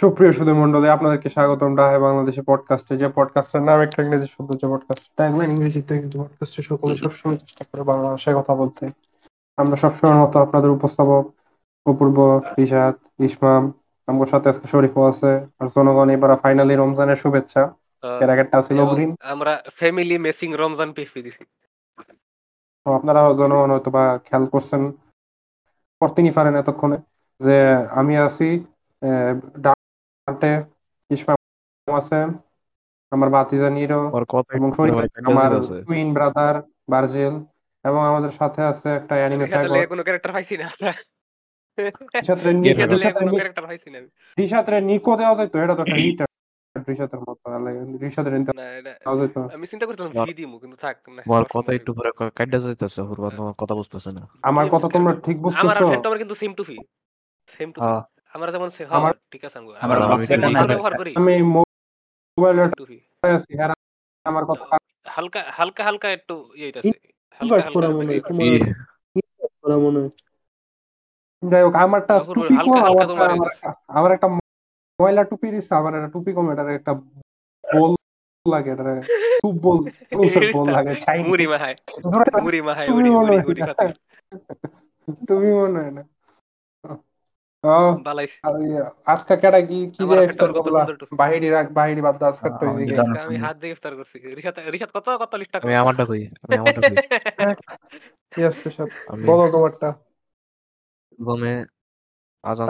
সুপ্রিয় সুধী মণ্ডলী আপনাদেরকে স্বাগতম ডাহে বাংলাদেশে পডকাস্টে যে পডকাস্টের নাম একটা ইংরেজি শব্দ যে পডকাস্ট ট্যাগলাইন ইংরেজিতে কিন্তু পডকাস্টে সকলে সবসময় চেষ্টা করে বাংলা ভাষায় কথা বলতে। আমরা সবসময় মতো আপনাদের উপস্থাপক অপূর্ব রিশাদ ইসমাম আমার সাথে আজকে শরীফও আছে আর জনগণ এবার ফাইনালি রমজানের শুভেচ্ছা। এর আগেরটা ছিল অগ্রিম আমরা ফ্যামিলি মেসিং রমজান পেফি দিছি। তো আপনারা জনগণ হয়তো বা খেয়াল করছেন করতেই পারেন এতক্ষণে যে আমি আছি ডানহাতে ইসমাম আছে আমার ভাতিজা নিরো ওর কথা এবং শরীফ আমার টুইন ব্রাদার বার্জেল এবং আমাদের সাথে আছে একটা অ্যানিমে রিসাতের কোনো ক্যারেক্টার পাইছি না আমরা। নিকো দেওয়া যাইতো এটা তো একটা মতো আমি চিন্তা করছিলাম দিমু কিন্তু থাক না ওর কথা। একটু কাইটা যাইতেছে হুরবান তোমার কথা বুঝতেছে না। আমার কথা তোমরা ঠিক আমার বুঝতেছো? আর ফ্যান্টমের কিন্তু সেম টু ফি সেম টু হ্যাঁ। আমরা যেমন সে- আমার- হ্যাঁ, ঠিক আছে আমগো আমার আমরা আমি ফ্যান্টম জানি। ব্যবহার করি আমি মোবাইল same to fee। আছি আর আমার কথা হালকা হালকা হালকা একটু ইয়ে আছে হালকা Invert হালকা করা একটু মনে হয়, ইয়ে তোমার- ই, করা মনে হয়। যাই হোক আমারটা তারপর টুপি হালকা কম, হালকা আমারটা তোমার- আমার একটা- আমার একটা ময়লা টুপি দিচ্ছে আমার একটা টুপি কম এটার একটা বল লাগে এটা সুপ বল পুরুষের বল লাগে চাইনিজ মুড়ি মাহায় ধরে- মুড়ি মাহায় তুমি উড়ি মনে উড়ি হয় উড়ি না। খাতে তুমি মনে হয় না ও বালাইছি আর ইয়ে, আজকে কেডা কি কি আমার যে একটা ইফতার করলা বাহিরি রাখ বাহিরি বাদ দাও আজকে তো আমার এদিকে জানো। আজকে আমি হাত দিয়ে ইফতার করছি কত কত লিস্টা আমি আমারটা কই আমি আমারটা কই ইয়েস বলো তোমারটা আজান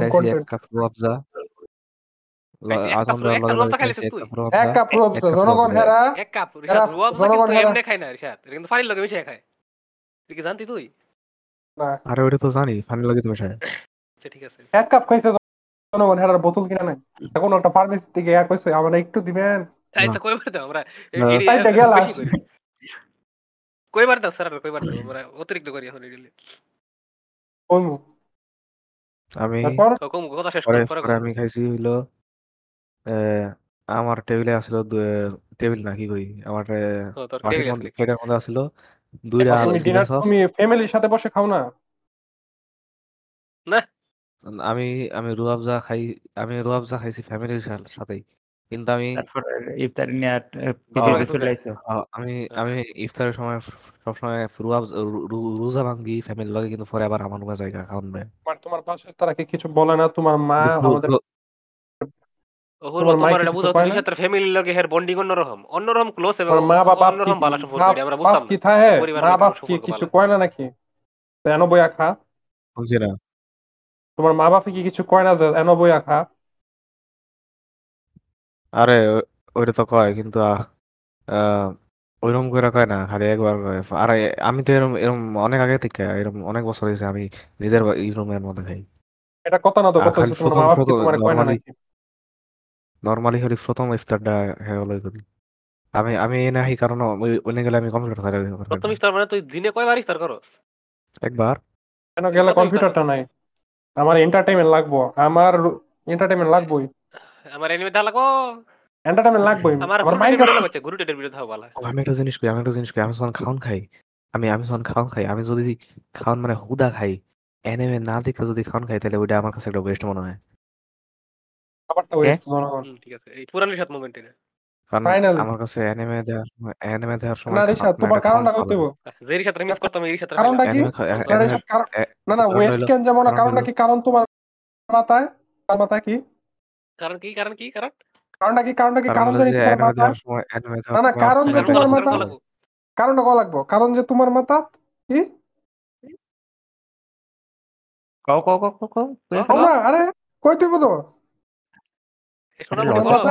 খাইছি এক কাপ এক- আজান কাপ- দেওয়ার এক কাপ লগে রুয়াবজা লগে খাইছি এক কাপ রুয়াবজা এক কাপ রোজ জনগণ হেরা এক কাপ এরা রিসাত কিন্তু এমনি খায় না কিন্তু লগে খায়। তুই কি জানতি তুই? না আরে ওটা তো জানি ফানি লাগে তুমি সাহেব ঠিক আছে। এক কাপ খাইছে জনগণ হেরার বোতল কিনা নাই। এখন একটা ফার্মেসি থেকে এক কইছে আমার একটু দিবেন? আচ্ছা কইবার দাও আমরা না। তাইটা গেলাস। কইবার দাও স্যার কইবার দাও আমরা অতিরিক্ত করি এখন এডিলে কইমু আমি তারপর? তো কম কথা শেষ পরে কর পরে পরে আমি খাইছি হইল আমার টেবিলে আসিল টেবিল নাকি কই? আমার প্লেটের মধ্যে আসিল দুইটা তুমি ফ্যামিলির সাথে বসে খাও না? না। আমি আমি রুয়াবজা খাই আমি রুয়াবজা খাইছি ফ্যামিলির সাথেই। কিন্তু আমি তারপর ইফতারি নিয়ে আর, আহ, পেটে চলে আইছো? আহ, আমি আমি ইফতারের সময় সবসময় রুয়াবজা রু- রু- রোজা ভাঙ্গি ফ্যামিলির লগে কিন্তু পরে আবার আমার রুমে জায়গা খাওয়ান দেয়। তোমার তোমার পাশে তারা কি কিছু বলে না? তোমার মা আমাদের ওহর তোমার তোমার এটা কিছু বুঝাও কয় তুমি না? সাথে ফ্যামিলির লগে হের বন্ডিং অন্যরকম। অন্যরকম ক্লোজ এবং তোমার মা বাবা অন্যরকম ভালো সম্পর্ক এটা আমরা বাপ বুঝতাম কি না। থাকে? পরিবারের মা-বাপ কি সম্পর্ক কিছু। কয় না। নাকি? এনো বইয়া খা। শুনছি না। তোমার মা বাপ কি কিছু কয় না যে এনো বইয়া খা? আরে ওইটা তো কয় কিন্তু ওইরকম করে কয় না খালি একবার কয়। আর আমি তো এরকম এরকম অনেক আগে থেকে এরকম অনেক বছর হয়েছে আমি নিজের রুমের মধ্যে খাই এটা কথা না তো তোমার প্রথম- মা বাপ কি তোমার কয় না নাকি? নর্মালি হলি প্রথম ইফতারটা হ্যাঁ হলো করি আমি আমি এনে আহি কারণ ওইনে গেলে আমি কম্পিউটার চালাই। প্রথম ইফতার মানে তুই দিনে কয়বার ইফতার করো একবার। কেন গেলে কম্পিউটারটা নাই? আমার এন্টারটেইনমেন্ট লাগবো আমার এন্টারটেইনমেন্ট লাগবোই। আমার এনিমে দেখা লাগবো। এন্টারটেইনমেন্ট লাগবোই। আমার মাইন্ড লাগছে গুরুটের ভিডিও থাও ভালো আমি একটা জিনিস করি আমি একটা জিনিস করি আমি যখন খাওন খাই আমি আমি যখন খাওন খাই আমি যদি খাওন মানে হুদা খাই এনিমে না দেখে যদি খাওন খাই তাহলে ওইটা আমার কাছে একটা ওয়েস্ট মনে হয়। খাবারটা ওয়েস্ট জনগণ হুম, ঠিক আছে। এই পুরান রিসাত মোমেন্ট এটা কারণ Finally. আমার কাছে এনিমে দেওয়ার সময় দেওয়ার সময় না খাওন- রিশাদ তোমার কারণটা ভালো কইতে লাগে। যে মিস করতাম এই রিসাত কারণটা কি? Anime খা- না anime- রিশাদ না না ওয়েস্ট হইলো- যেমন কারণটা কি? কারণ তোমার মাথায়? তার মাথায় কি? কারণ কি? কারণ কি? কারণ? কারণটা কি? কারণটা কি? কারণ কারণ হলো জানি যে তোমার না, না, কারণ যে মাথা- কারণটা লাগবো। কারণ যে তোমার মাথা কি? কও কও কও কও কও কও, কও না আরে কই তুই বলো?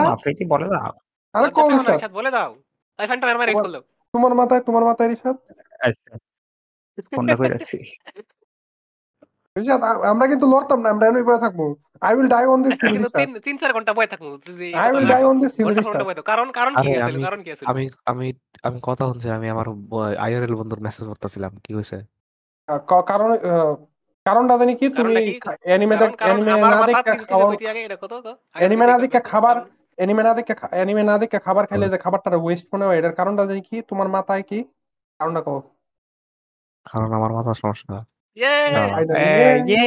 আপনি কি দাও আরে কও রিশাদ বলে দাও। তাই ফ্যানটা আমার রিস করল তোমার মাথায় তোমার মাথায় রিশাদ? আচ্ছা। ফোনটা করে রাখছি রিশাদ আমরা কিন্তু লড়তাম না আমরা এমনি বয়ে থাকব। I will die on this hill তিন তিন চার ঘণ্টা বয়ে থাকব I will die on this hill. কারণ কারণ কি আছে কারণ কি আছে আমি আমি আমি কথা শুনছি আমি আমার আইআরএল বন্ধুর মেসেজ করতেছিলাম কি হয়েছে? ক- কারণ আহ, কারণটা জানি কি তুমি অ্যানিমে অ্যানিমে না দেখে তো? Anime না দেখে খাবার- অ্যানিমে না দেখে অ্যানিমে না দেখে খাবার খাইলে যে খাবারটা ওয়েস্ট মনে হয় এটার কারণটা জানি কি? তোমার মাথায় কি? কারণটা কও। কারণ আমার মাথার সমস্যা। ইয়ে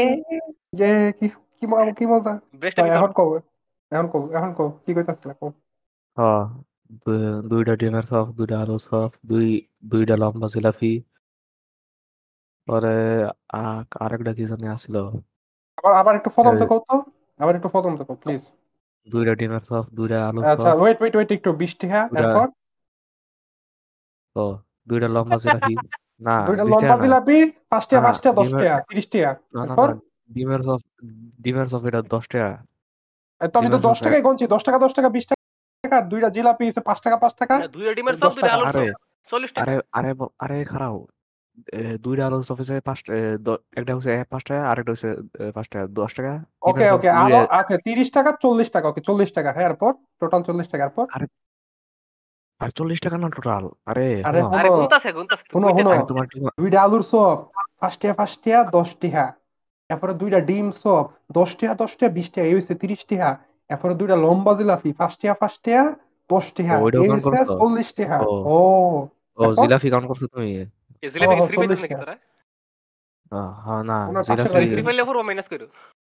কি কি কি মজা? এখন কও এখন কও এখন কও কি কইতাছিলা কও? হ্যাঁ দুইটা ডিমের চপ দুইটা আলু চপ দুই দুইটা লম্বা জিলাপি। পরে আরেকটা কি জানি আসছিল আবার আবার একটু ফদমতে এই- কও তো। আবার একটু ফদমতে কও প্লিজ দুইটা ডিমের চপ দুইটা আলু আচ্ছা ওয়েট ওয়েট ওয়েট একটু বৃষ্টি হ্যাঁ? দুইটা এরপর? ও দুইটা লম্বা জিলাপি। না দুইটা বিশ লম্বা না। জিলাপি পাঁচ টাকা না পাঁচ টাকা দশ ডিমের টাকা তিরিশ টাকা না না এরপর? না ডিমের চপ ডিমের চপ এটা দশ টাকা এই তো আমি তো ডিমের দশ চপ টাকাই গনছি দশ টাকা দশ টাকা বিশ টাকা আর দুইটা জিলাপি হচ্ছে পাঁচ টাকা পাঁচ টাকা। দুইটা ডিমের দশ চপ দুইটা টাকা। আলুর আরে চপ চল্লিশ টাকা। আরে আরে ব- আরে খারাপ এ, দুইটা আলু চপ হচ্ছে পাঁচ একটা হচ্ছে পাঁচ টাকা আরেকটা হচ্ছে পাঁচ টাকা দশ টাকা। ওকে ওকে দুই আরও আচ্ছা তিরিশ টাকা চল্লিশ টাকা ওকে চল্লিশ টাকা হ্যাঁ এরপর? টোটাল চল্লিশ টাকা এরপর? আর চল্লিশ টাকা না টোটাল আরে আরে শোনো, আরে শোনো। আরে দুইটা আলুর চপ পাঁচ টাকা পাঁচ টাকা দশ টাকা। এরপরে দুইটা ডিম চপ দশ টাকা দশ টাকা বিশ টাকা এই হচ্ছে তিরিশ টাকা। এরপরে দুইটা লম্বা জিলাপি পাঁচ টাকা পাঁচ টাকা দশ করছ? চল্লিশ টাকা। ও। ও ও জিলাপি কাউন্ট করছ তুমি?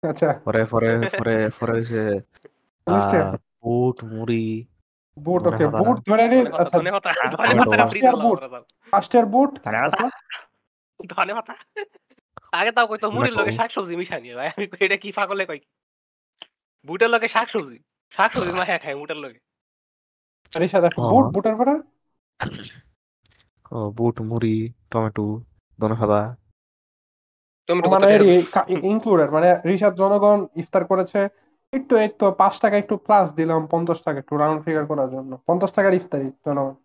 হ্যাঁ আচ্ছা পরে পরে পরে পরে বুট মুড়ি বুট ধনে ওকে বুট ধরে নি আচ্ছা ধনে পাতা ধনে পাতা ফ্রি বুট। পাঁচ বুট ধনে পাতা? তারপর? ধনে পাতা আগে তাও কইতো মুড়ির লগে। শাকসবজি মিশা নিয়ে ভাই আমি এটা কি পাগলে কই বুটের লগে শাকসবজি শাকসবজি মাখা খায় বুটের লগে আর হ্যাঁ। বুট বুটের পরে বুট মুড়ি টমেটো ধনে পাতা। মানে ইনক্লুডেড মানে রিসাদ জনগণ ইফতার করেছে একটু তো পাঁচ টাকা একটু প্লাস দিলাম পঞ্চাশ টাকা একটু রাউন্ড ফিগার করার জন্য। পঞ্চাশ টাকার ইফতারি জনগণ।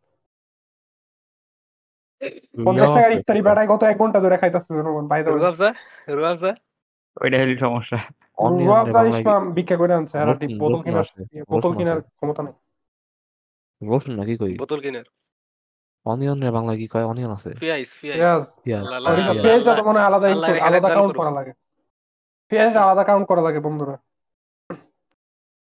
পঞ্চাশ টাকার ইফতারি বেড়ায় গত এক ঘণ্টা ধরে খাইতেছে জনগণ বাইরে ওইটা হলো সমস্যা। অনিয়ন রুয়াবজা ইসলাম ভিক্ষা করে আনছে আর বোতল কিনার বোতল ক্ষমতা নেই। রসুন নাকি কই? বোতল কিনার। অনিয়ন রে বাংলায় কি কয়? অনিয়ন আছে। পেঁয়াজ পেঁয়াজ পেঁয়াজটা তো মনে আলাদা কাউন্ট করা লাগে। পেঁয়াজটা আলাদা কাউন্ট করা লাগে বন্ধুরা।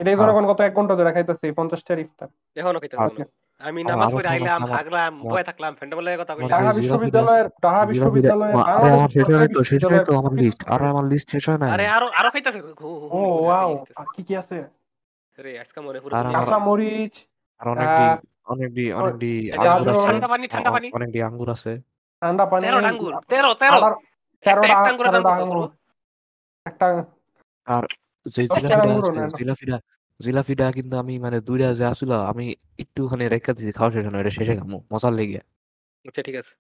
এটাই। জনগণ এক ঘণ্টা ধরে খাইতেছে এই ইফতার। এখনও খেতে আর- পারলাম না। আমি নামাজ পড়ে আইলাম সমস্যা আমার- হাগলাম আমার- বয়ে থাকলাম কথা আমার কইলাম। ঢাকা যে বিশ্ববিদ্যালয়ের ঢাকা বিশ্ববিদ্যালয়ে আরে আমার শেষ হয় তো শেষ হয় তো আমার লিস্ট আরে আমার লিস্ট শেষ হয় না আরে আরও আরও খাইতেছে। ও ওয়াও। কি কি আছে? আজকে পুরো কাঁচা মরিচ আর অনেকটি এটা আঙ্গুর আছে। ঠান্ডা পানি ঠান্ডা পানি। অনেকটি আঙ্গুর আছে। ঠান্ডা পানি তেরো আঙ্গুর তেরো তেরো। আবার তেরোটা একটা আঙ্গুরের দাম তেরোটা কত আঙ্গুর। বলো? একটা আর যে দশটা জিলাপিটা আঙ্গুরও আছে নেয় জিলাপিটা জিলাপিটা কিন্তু আমি মানে দুইটা যে আসছিল আমি একটুখানি রেখা দিয়েছি খাওয়া শেষ হয় না, এটা শেষে খামু মজার লেগে। আচ্ছা ঠিক আছে।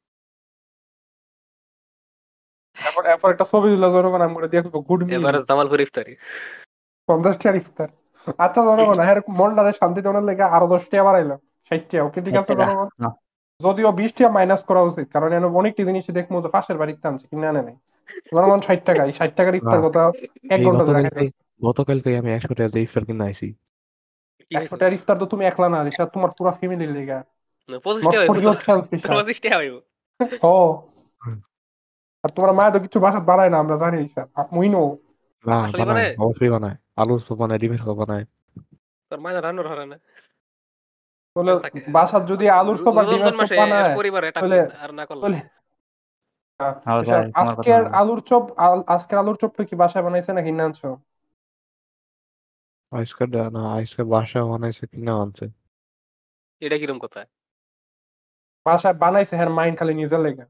এরপর এরপর একটা ছবি দিল জনগণ আমি করে দিয়ে গুড মিল এবারে জামালপুর ইফতারি। পঞ্চাশ ইফতার। আচ্ছা জনগণ হ্যাঁ মনটারে শান্তি দেওয়ার লেগে আরও দশ টাকা বাড়াইলাম ওকে ঠিক আছে। যদিও বিশ টাকা মাইনাস করা উচিত কারণ এনে অনেকটি জিনিস দেখব যে পাশের বাড়িতে আনছে কিনে আনে নাই। জনগণ ষাট টাকা এই ষাট টাকার ইফতার। কথা এক ঘণ্টা ধরে গতকালকে আমি একশো টাকা দিয়ে ইফতার কিনে আইছি। একশো টাকার ইফতার তো তুমি একলা না রিসা তোমার পুরো ফ্যামিলির লেগে। ও আর তোমার তো কিছু বাসাত বাড়ায় না আমরা জানি উই নো। না বানায় মানে- অবশ্যই বানায়। আলুর চপ বানায় ডিমের চপ বানায়। তোর রান্নার না। বলে থাকে। বাসাত যদি আলুর চপ ডিমের বানায় তাহলে- আর না করলে তাহলে হ্যাঁ, কথা আজকের আলুর চপ আজকের আলুর চপটা কি বাসায় বানাইছে না আনছো? আজকে না আজকে বাসা বানাইছে কিনা আনছে। এটা কিরম কথা? বাসায় বানাইছে হ্যাঁ মাইন্ড খালি নিজের লেগে।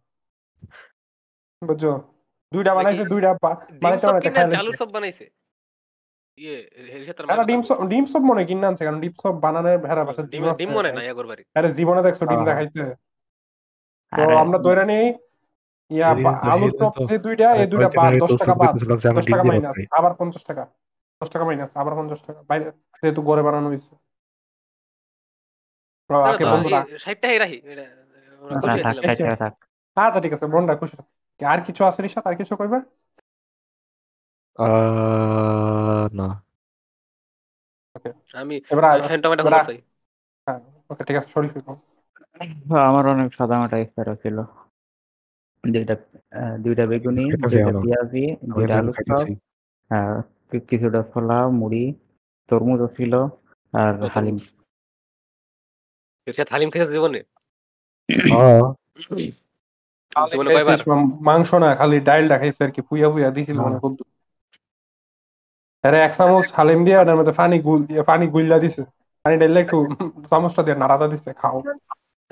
বুঝছ? দুইটা বানাইছে দুইটা বানাইতে বানাইতে আলুর সব বানাইছে? ইয়ে হেরিসা হ্যাঁ ডিম সব ডিম সব মনে কিনে আনছে কারণ ডিম সব বানানোর ভেড়া বাসা ডিম ডিম মনে নাই আগর বাড়ি আরে জীবনে দেখছ ডিম হ্যাঁ। তো আমরা ধরে নেই ইয়া এদিন বা- তো- আলুর এদিন চপ যে দুইটা এই দুইটা বাদ কয়েকদিন আগে দশ তো টাকা বাদ দিয়েছিলাম যে আমি দশ ডিম টাকা মাইনাস আবার পঞ্চাশ টাকা দশ টাকা মাইনাস আবার পঞ্চাশ টাকা বাইরে যেহেতু ঘরে বানানো হয়েছে। ও, ওকে বন্ধুরা। ষাট টাকাই রাখি এটা ওরা না, খুশি থাক, হয়েছিলাম। ষাট টাকা থাক। আচ্ছা ঠিক আছে খুশি আর কিছু আছে আর কিছু কইবে? আহ, না। আমি চাই। হ্যাঁ ওকে ঠিক আছে শরীফ হ্যাঁ, আমার অনেক সাদামাটা ইফতার ছিল। দুইটা দুইটা বেগুনি দুইটা। পেঁয়াজি দুইটা আলু চপ কি- কিছুটা ছোলা মুড়ি তরমুজও ছিল আর হালিম। হালিম খেয়েছে জীবনে? হ্যাঁ। মাংস না খালি ডাইল খাইছে আর কি ফুইয়া ফুইয়া দিছিল হ্যাঁ। আরে এক চামচ হালিম দিয়ে এটার মধ্যে পানি গুল দিয়ে পানি গুইলা দিছে। পানি ঢেলে একটু চামচটা দিয়ে নাড়াটা দিছে খাও।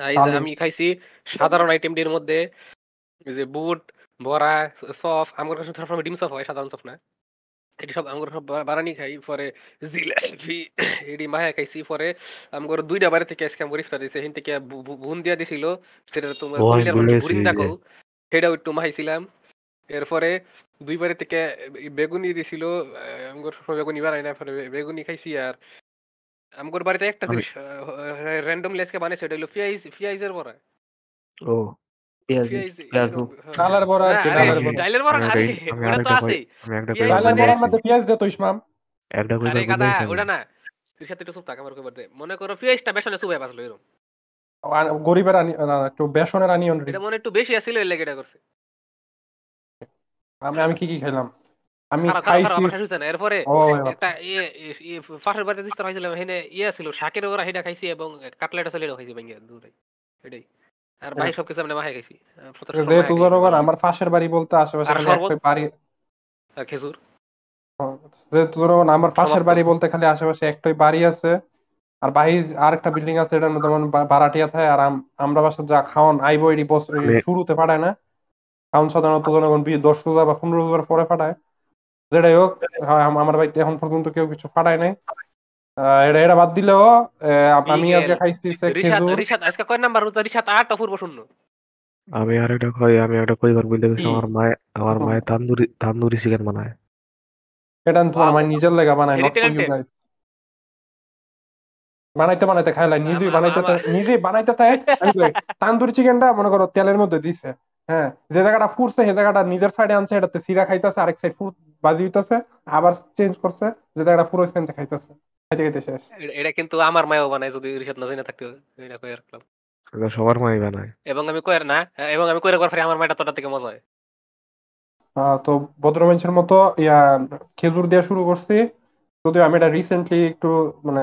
এই আমি খাইছি সাধারণ আইটেমটির মধ্যে এই যে বুট বড়া সফ আমার কাছে সবসময় ডিম সফ হয় সাধারণ সফ না। এটি সব আমার সব বারানি খাই পরে জিলাপি এটি মায়া খাইছি পরে আমার দুইটা বাড়ি থেকে আজকে আমার ইফতার দিছে। হিন থেকে বু- বু- বুন দিয়া দিছিল সেটা তোমার যে। দেখো সেটাও একটু মাখাইছিলাম। এরপরে দুই বাড়ি থেকে বেগুনি দিছিল বেগুনি বানাই না পরে বেগুনি খাইছি আর আমার বাড়িতে একটা জিনিস র্যান্ডম লেসকে বানাইছে ওটা হলো পিয়াইজ পিয়াইজের বড়া। ও। পেঁয়াজ পেঁয়াজ হ্যাঁ। ডালের বড়া ডালের বড়া। ওটা তো পেঁয়াজ ডালের মানে- বড়ার মধ্যে পেঁয়াজ দে তো ইসমাম। একটা আরে কইবার গাদা বুঝাইছি আমি। ওটা না তুই সাথে একটু চুপ থাক আমার মনে করো পেঁয়াজটা বেসনে চুবাই বাসলো এরকম। আর গরিবের আনি না, না, একটু বেসনের আনিয়ন এটা মনে একটু বেশি আছিল এর লেগে এটা করছে। আমি আমি কি কি খাইলাম আমি খাইছি এরপরে ও বাবা। একটা ইয়ে পাশের বাড়িতে দিস্তার হয়েছিল হেনে ইয়ে ছিল শাকের ওরা সেটা খাইছি এবং কাটলেট আছে এটাও খাইছি ভেঙে দূরে এটাই আর ভাই হ্যাঁ। সবকিছু আমরা মাখাই খাইছি আহ, প্রত্যেকটা যেহেতু মাখাই জনগণ। আমার পাশের বাড়ি বলতে আশেপাশে আর খালি শরবত? একটা বাড়ি আর খেজুর যেহেতু জনগণ আমার পাশের। বাড়ি বলতে খালি আশেপাশে একটাই বাড়ি আছে আর বাহির আর একটা বিল্ডিং আছে এটার মধ্যে মানে ভাড়াটিয়া থাকে আর আমরা বাসা যা খাওয়ান আইবো এটি বছর শুরুতে পাঠায় না খাওয়ান সাধারণত জনগণ দশ রোজা বা পনেরো রোজার পরে পাঠায় যেটাই হোক আমার বাড়িতে এখন পর্যন্ত কেউ কিছু পাঠায় নাই। আহ, এটা এটা বাদ দিলেও আমি আজকে খাইছি হচ্ছে রিসাত খেজুর। আজকে কয় নাম্বার রোজা? রিসাত আট অপূর্ব শূন্য? আমি আরেকটা কই আমি একটা কইবার বুঝতে গেছি আমার মায়ে আমার। মায়ে তান্দুরি তান্দুরি চিকেন বানায়। এটা Wow. আমার নিজের লেগা বানায় for you talented. guys বানাইতে বানাইতে খাইলাই আমা- বানাইতে নিজেই বানাইতে কই, তান্দুরি চিকেনটা মনে করো তেলের মধ্যে দিছে। হ্যাঁ যে জায়গাটা ফুরছে সেই জায়গাটা নিজের সাইডে আনছে এটাতে সিরা খাইতেছে আরেক সাইড ফুট বাজি হইতেছে আবার চেঞ্জ করছে যে জায়গাটা পুরো সেখান থেকে খাইতেছে। খাইতে খাইতে শেষ। এটা কিন্তু আমার মায়ও বানায় যদি রিসাত না জেনে থাকতে এটা কয়ে রাখলাম এটা সবার মাই বানায়। এবং আমি কয়ের না এবং আমি কয়ের পরে আমার মায়ের তোটা থেকে মজা হয়। আহ, তো ভদ্র মতো ইয়া খেজুর দিয়ে শুরু করছি। যদিও আমি এটা রিসেন্টলি একটু মানে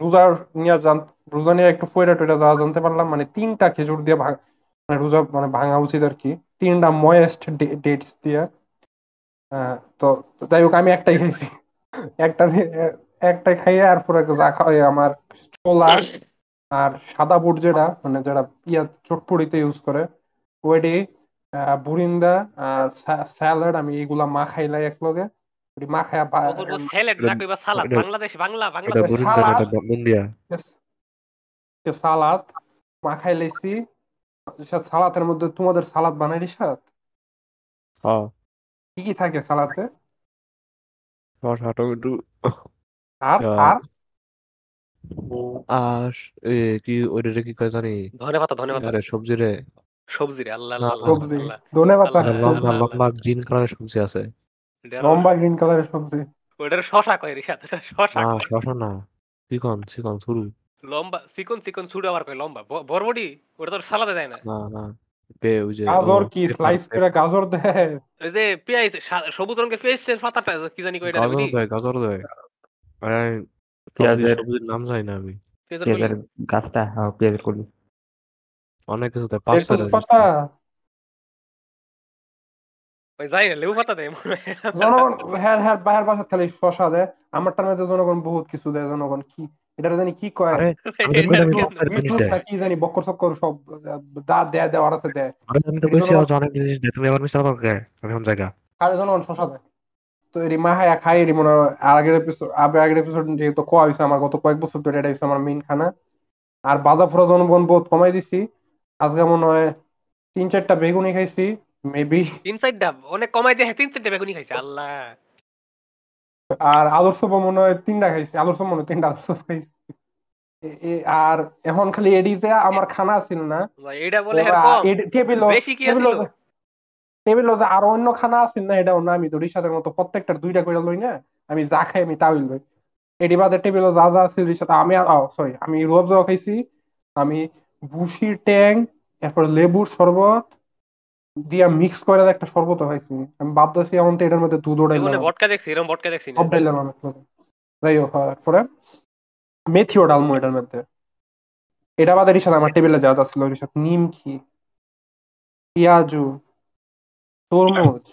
রোজা নিয়ে জান রোজা নিয়ে একটু ফয়রা টয়রা যাওয়া জানতে পারলাম মানে তিনটা খেজুর দিয়ে ভাঙ মানে রোজা মানে ভাঙা উচিত আর কি। তিনটা ময়েস্ট ডেটস দিয়ে আহ, তো যাই হোক আমি একটাই খাইছি। একটা একটাই খাইয়ে আর পরে যা খাওয়াই আমার ছোলা আর সাদা বুট যেটা মানে যারা পিঁয়াজ চটপড়িতে ইউজ করে ওইটি আহ, বুরিন্দা আর স্যালাড আমি এগুলা মাখাইলাই এক লগে ওটি মাখায়া বা- অপূর্ব স্যালাড না কইবা সালাদ। এটা- বাংলাদেশ বাংলা বাংলাদেশ সালাদ। সালাদ মাখাই লাইছি। সালাতের মধ্যে তোমাদের সালাদ বানাই রিশাদ হ্যাঁ। কি কি থাকে সালাতে? শসা টমেটো আর আর? আর এ কি ওইটা কি কয় জানি? ধনে পাতা ধনে পাতা। আরে সবজি রে। সবজি রে আল্লাহ আল্লাহ সবজি। ধনে পাতা। লম্বা লম্বা গ্রিন কালারের সবজি আছে। লম্বা গ্রিন কালারের সবজি। ওটার শশা কয় এটা শশা না। শসা না। চিকন চিকন শুরু লম্বা চিকন চিকন ছুড়ে আবার কয় লম্বা? বরবটি ওটা তো সালাদে দেয় না। না না বে ওই যে গাজর কি? স্লাইস করে গাজর দেয় ওই যে পেঁয়াজ সবুজ রঙের পেঁয়াজের পাতাটা কি জানি গাজর দেয় গাজর দেয়। আরে পেঁয়াজের- সবজির নাম জানি না আমি। পেঁয়াজের গাছটা হ্যাঁ পেঁয়াজের কলি। অনেক কিছু দেয় ছয়টা পাতা। ওই যাই না, লেবু পাতা দেয় জনগণ হ্যাঁ হ্যাঁ বাইরের বাসা খালি শশা দেয় আমারটার মধ্যে জনগণ বহুত কিছু দেয় জনগণ কি এটা জানি কি কয়। কি? জানি বক্কর সক্কর সব দা দেয় দেওয়ার আছে দেয়। তুমি মিস্টার জায়গা। শশা দেয়। তো এরি খাই এরি মনে আর আগের এপিসোড আগের এপিসোড যেহেতু কোয়া হয়েছে আমার গত কয়েক বছর ধরে এটা আমার মেইন খানা। আর বাজা ফোড়া জনগণ বহুত কমাই দিছি। আজকে মনে হয় তিন চারটা বেগুনি খাইছি মেবি তিন চারটা? অনেক কমাই দিয়ে তিন চারটা বেগুনি খাইছে আল্লাহ। আর চপ মনে হয় তিনটা খাইছি চপ মনে তিনটা চপ খাইছি। আর এখন খালি এডিতে আমার খানা ছিল না বলে টেবিল যে অন্য খানা আছে না এটাও না আমি তো রিসাদের মতো প্রত্যেকটার দুইটা করে লই না আমি যা খাই আমি তাই লই। এটি বাদে টেবিল যা যা আছে রিসাতে আমি সরি আমি রুয়াবজা খাইছি আমি বুশির ট্যাং এরপর লেবুর শরবত দিয়া মিক্স করে একটা শরবত খাইছি। আমি ভাবতেছি এমন তো এটার মধ্যে দুধ জীবনে ওটাইলাম বটকা দেখছি এরকম বটকা দেখছি না। সব ডাইলাম অনেক। যাই হোক এরপরে মেথিও ডালমো এটার মধ্যে। এটা বাদে রিসাদ আমার টেবিলে যা যা ছিল রিসাদ নিমকি পেঁয়াজু তরমুজ।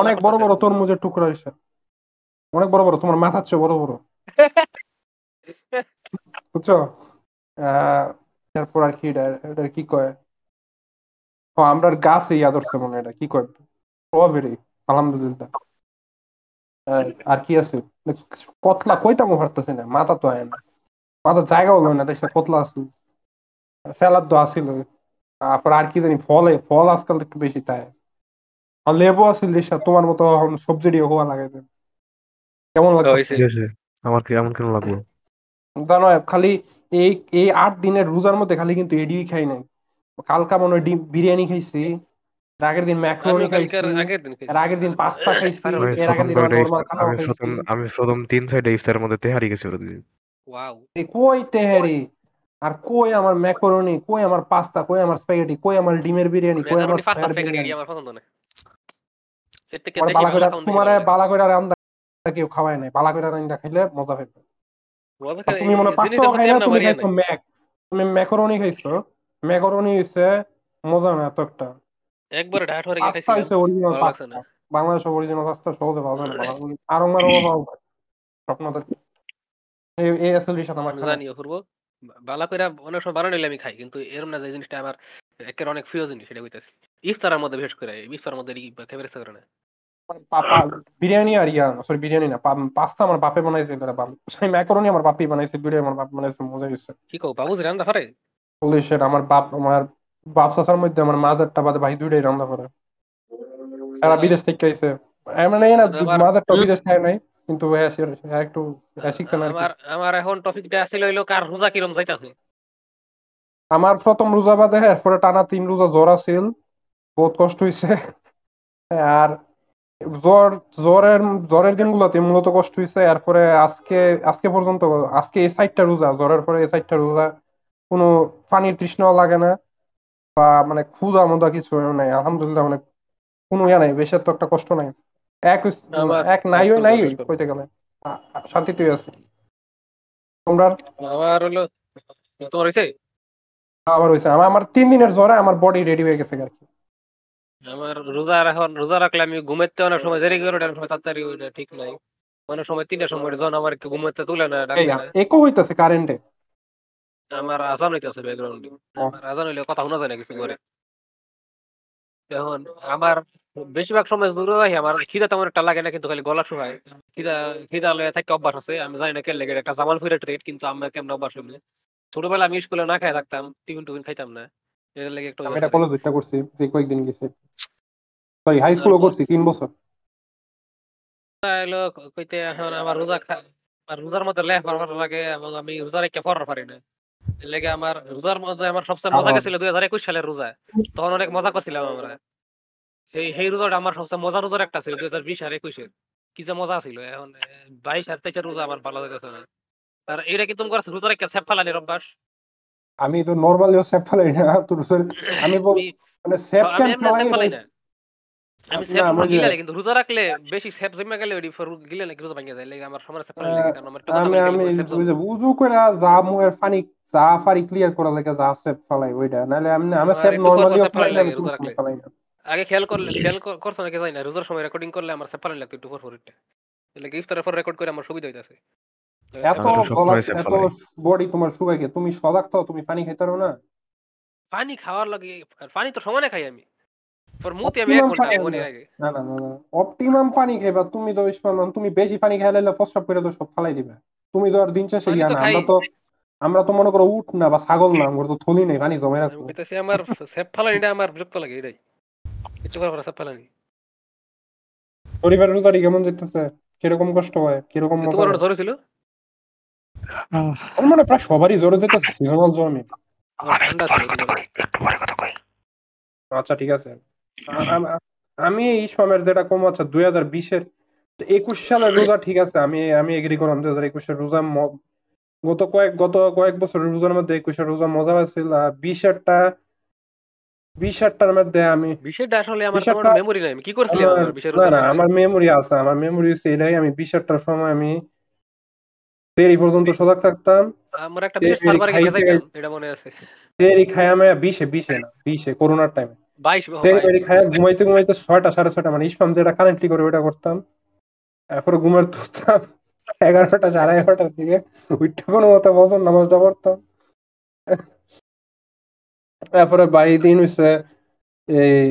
অনেক বড় বড় তরমুজের টুকরা হয়েছে অনেক বড় বড় তোমার মাথার চেয়ে বড় বড়। বুঝছ? আহ, এরপর আর কি এটা এটা কি কয়? ও আমরা গাছে ইয়া ধরছে মনে এটা কি কয়? স্ট্রবেরি আলহামদুলিল্লাহ। আর কি আছে? কতলা কইতা মো পারতেছে না মাথা তো আয় না। মাথা জায়গা হলো না দেখছে কতলা আছে। স্যালাড তো আসিল তারপর আর কি জানি ফলে ফল আজকাল একটু বেশি তাই আর লেবু আছে লিসা তোমার মতো এখন সবজি দিয়ে হওয়া লাগে কেমন লাগছে হয়েছে। আমার কি এমন কেন লাগল? জানো খালি এই এই আট দিনের রোজার মধ্যে খালি কিন্তু এডিই খাই নাই। কালকা মনে হয় ডিম বিরিয়ানি খাইছি আগের দিন ম্যাক্রোনি খাইছি দিন এর আগের দিন পাস্তা খাইছি এর আগের দিন নর্মাল আমি খাইছি। আমি প্রথম তিন সাইডে ইফতারের মধ্যে তেহারি গেছি ওরা দিদি ওয়াও কই তেহারি? আর কই আমার ম্যাকরনি কই আমার পাস্তা কই আমার স্প্যাগেটি কই আমার ডিমের বিরিয়ানি কই আমার পাস্তা স্প্যাগেটি আমার পছন্দ না তোমার বালা ভালো কইরা রান্দা কেউ খাওয়ায় নাই বালা কইরা রান্দা খাইলে মজা পাবে তুমি মনে পাস্তাও খাই না তুমি খাইছো ম্যাক তুমি ম্যাকরনি খাইছো? ম্যাকরনি হইছে মজা না এত একটা একবার ঢাট হরে পাস্তা গেছিলাম হইছে original pasta. Bangladesh original pasta সহজে পাওয়া যায় না আরং। মারং পাওয়া যায়। স্বপ্ন দেখি। এই আসলে সাথে আমার জানি অপূর্ব বালা কইরা অনেক সময় বানানো আমি খাই কিন্তু এরম না যে জিনিসটা আমার একের অনেক প্রিয় জিনিস সেটা কইতাছি। ইফতারের মধ্যে বিশেষ করে ইফতারের মধ্যে খেতে ইচ্ছা করে না? পাপা বিরিয়ানি আর ইয়া সরি বিরিয়ানি না পাস্তা আমার বাপে বানাইছে এটা ভালো সেই ম্যাকরনি আমার বাপই বানাইছে বিরিয়ানি আমার বাপ বানাইছে মজা হয়েছে কি কও বাবু রান্না পারে বলি সেটা আমার বাপ আমার বাপ চাচার মধ্যে আমার মাজারটা বাদে ভাই দুইটাই রান্না করে। বিদেশ থেকে আইছে। এ মানে না আবার- মাজারটা বিদেশ থাকে নাই কিন্তু হ্যাঁ সে একটু হ্যাঁ শিখছে না আমার আমার এখন টপিকটা আসলে হইল কার রোজা কিরম যাইতাছে? আমার প্রথম রোজা বাদে এরপরে টানা তিন রোজা জ্বর আছিল বহুত কষ্ট হয়েছে আর জ্বর জ্বরের জ্বরের দিনগুলোতে মূলত কষ্ট হয়েছে এরপরে আজকে আজকে পর্যন্ত আজকে এই সাইডটা রোজা জ্বরের পরে এই সাইডটা রোজা কোনো পানির তৃষ্ণাও লাগে না বা মানে ক্ষুধা কিছু নাই আলহামদুলিল্লাহ মানে কোনো ইয়া নাই বেশি তো একটা কষ্ট নাই। এক আমার- এক নাই নাই কইতে গেলে শান্তিতেই আছে। তোমরা? আমার হলো তোমার হইছে? আমার আমার তিন দিনের জ্বরে আমার বডি রেডি হয়ে গেছে আর কি। আমার রোজা এখন রোজা রাখলে আমি ঘুমাইতে অনেক সময় দেরি করে ওঠার সময় তাড়াতাড়ি ওইটা ঠিক নাই। অনেক সময় তিনটার সময় যখন আমার কেউ ঘুমাইতে তুলে না একো হইতাছে কারেন্টে আমার আজান হইতেছে ব্যাকগ্রাউন্ডে আমার আজান হইলে কথা শোনা যায় না কিছু করে। এখন আমার বেশিরভাগ সময় দূরে রাখি আমার খিদা তেমন একটা লাগে না কিন্তু খালি গলা শুকায়। খিদা খিদা লয়ে থাকে অভ্যাস আছে আমি জানি না কেন লেগে একটা জামাল ফিরে ট্রেড কিন্তু আমার কেমন অভ্যাস হইলে ছোটবেলা আমি স্কুলে না খাই থাকতাম টিফিন টুফিন খাইতাম না। এর লেগে একটু আমি এটা কলেজ হইতা করছি যে কয়েকদিন গেছে। সরি হাই স্কুলও করছি তিন বছর। হলো কইতে এখন আমার রোজা আমার রোজার মধ্যে লেখ ভালো লাগে এবং আমি রোজার একটা পড়ার পারি না। এর লেগে আমার রোজার মধ্যে আমার সবচেয়ে মজা গেছিল দুই হাজার একুশ সালের রোজা। তখন অনেক মজা করছিলাম আমরা। সেই সেই রোজাটা আমার সবচেয়ে মজার রোজার একটা ছিল দুই হাজার বিশ আর একুশের। কি যে মজা ছিল এখন বাইশ আর তেইশের রোজা আমার ভালো লাগতেছে না। আর এইটা কি তুমি করছ? রোজার একটা সেপ ফালানির অভ্যাস? আমি তো নর্মালি সেফ ফেলাই না তো sorry, আমি বল মানে সেফ ক্যান ফেলাই না আমি না, সেপ আমার কিন্তু রোজা রাখলে বেশি সেপ জমা গেলে ওই ফর গিলে নাকি রোজা ভাঙে যায় লেগে আমার সময় সেপ ফালাই লাগে কারণ আমার আমি আমি গেলে যে উজু করে যা মুয়ের পানি যা পারি ক্লিয়ার করা লাগে যা সেফ ফেলাই ওইটা। নাহলে আমি আমি সেফ নর্মালি পর ফেলাই না লাগে রোজা রাখলে। ফেলাই না। আগে খেয়াল করলে খেয়াল কর- করছ নাকি? জানি না রোজার সময় রেকর্ডিং করলে আমার সেপারেট লাগতো একটু পর পর এটা লাগে ইফতারের পর রেকর্ড করে আমার সুবিধা হইতাছে? এত গলা এত বডি তোমার শুকাই গিয়ে। তুমি সজাগ থাও তুমি পানি খাইতে পারো না। পানি খাওয়ার লাগে পানি তো সমানে খাই আমি। পর মুতে আমি এক ঘণ্টা খাই আমরা। আগে না না না না অপটিমাম পানি খাইবা। তুমি তো তুমি বেশি পানি খাইলে প্রস্রাব করে তো সব ফালাই দিবে। তুমি তো আর দিন শেষে ইয়া না আমরা তো আমরা তো মনে করো উঠ না বা ছাগল না আমরা তো থলি নেই পানি জমে রাখব। আমার সেপ ফালানিটা আমার বিরক্ত লাগে এটাই। একটু পর পর সেপ ফালানি। পরিবারের রোজারি কেমন যেতেছে কীরকম কষ্ট হয়? কীরকম মজা ধরেছিল? আমার মনে প্রায় সবারই জ্বরে যেতেছে সিজনাল জ্বর। আচ্ছা ঠিক আছে। আম- ইসমামের যেটা কম আছে দুই হাজার বিশের একুশ সালের রোজা ঠিক আছে আমি আমি এগ্রি করলাম দুই হাজার একুশের রোজা গত কয়েক গত কয়েক বছরের রোজার মধ্যে একুশের রোজা মজা হয়েছিল আর বিশেরটা বিশেরটার মধ্যে আমি বিষয়টা আসলে আমার মেমোরি নাই আমি কি করছিলাম না আমার মেমোরি আছে আমার মেমোরি হচ্ছে এটাই আমি বিশেরটার সময় আমি দেরি পর্যন্ত সজাগ থাকতাম। আমার একটা বিশেষ সার্ভারে খাইতে যাইতাম এটা মনে আছে। দেরি খাই আমি বিশে বিশে না বিশে করোনার টাইমে বাইশ তেল মেরি খায় ঘুমাইতে ঘুমাইতে ছয়টা সাড়ে ছয়টা মানে ইসমাম যেটা কারেন্টলি করে ওটা করতাম। তারপরে ঘুমের তুলতাম এগারোটা সাড়ে এগারোটার দিকে উঠতে কোনো মতো বছর নামাজটা পড়তাম। তারপরে বাই দিন হইছে এই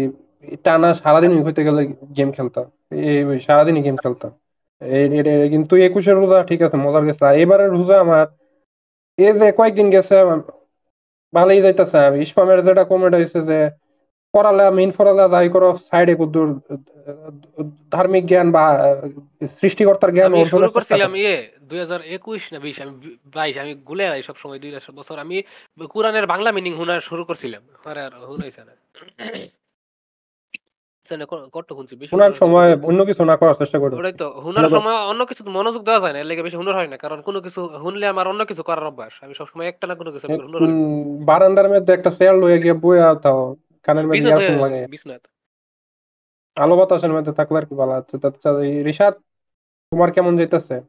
টানা সারাদিন হইতে গেলে গেম খেলতাম এই সারাদিনই গেম খেলতাম। কিন্তু একুশের রোজা ঠিক আছে মজার গেছে আর এবারের রোজা আমার এই যে কয়েকদিন গেছে ভালোই যাইতেছে। আমি ইসমামের যেটা কমেন্ট হয়েছে যে পড়ালে মেইন পড়ালে যাই করো সাইডে কুদ্দুর ধার্মিক জ্ঞান বা সৃষ্টিকর্তার জ্ঞান অর্জনের করছিলাম করো। ইয়ে দুই হাজার একুশ না বিশ আমি বি- বাইশ আমি গুলে যাই সব সময় দুই বছর। আমি কোরআনের বাংলা মিনিং শোনা শুরু করছিলাম। আর শুনাইছে না। সেনে ক- শুনছি শোনার সময় অন্য কিছু না করার চেষ্টা করি ওটাই তো শোনার- সময় অন্য কিছু মনোযোগ দেওয়া যায় না এর বেশি হুনার হয় না কারণ কোনো কিছু শুনলে আমার অন্য কিছু করার অভ্যাস। আমি সবসময় একটা না কোনো কিছু আমি হুনার হই। উম, বারান্দার মধ্যে একটা চেয়ার লয়ে গিয়ে বইয়া তাও কানের মধ্যে ইয়ারফোন লাগে বিছনাতে। আলো বাতাসের মধ্যে থাকলে আর কি ভালো আছে। রিশাদ তোমার কেমন যাইতেছে?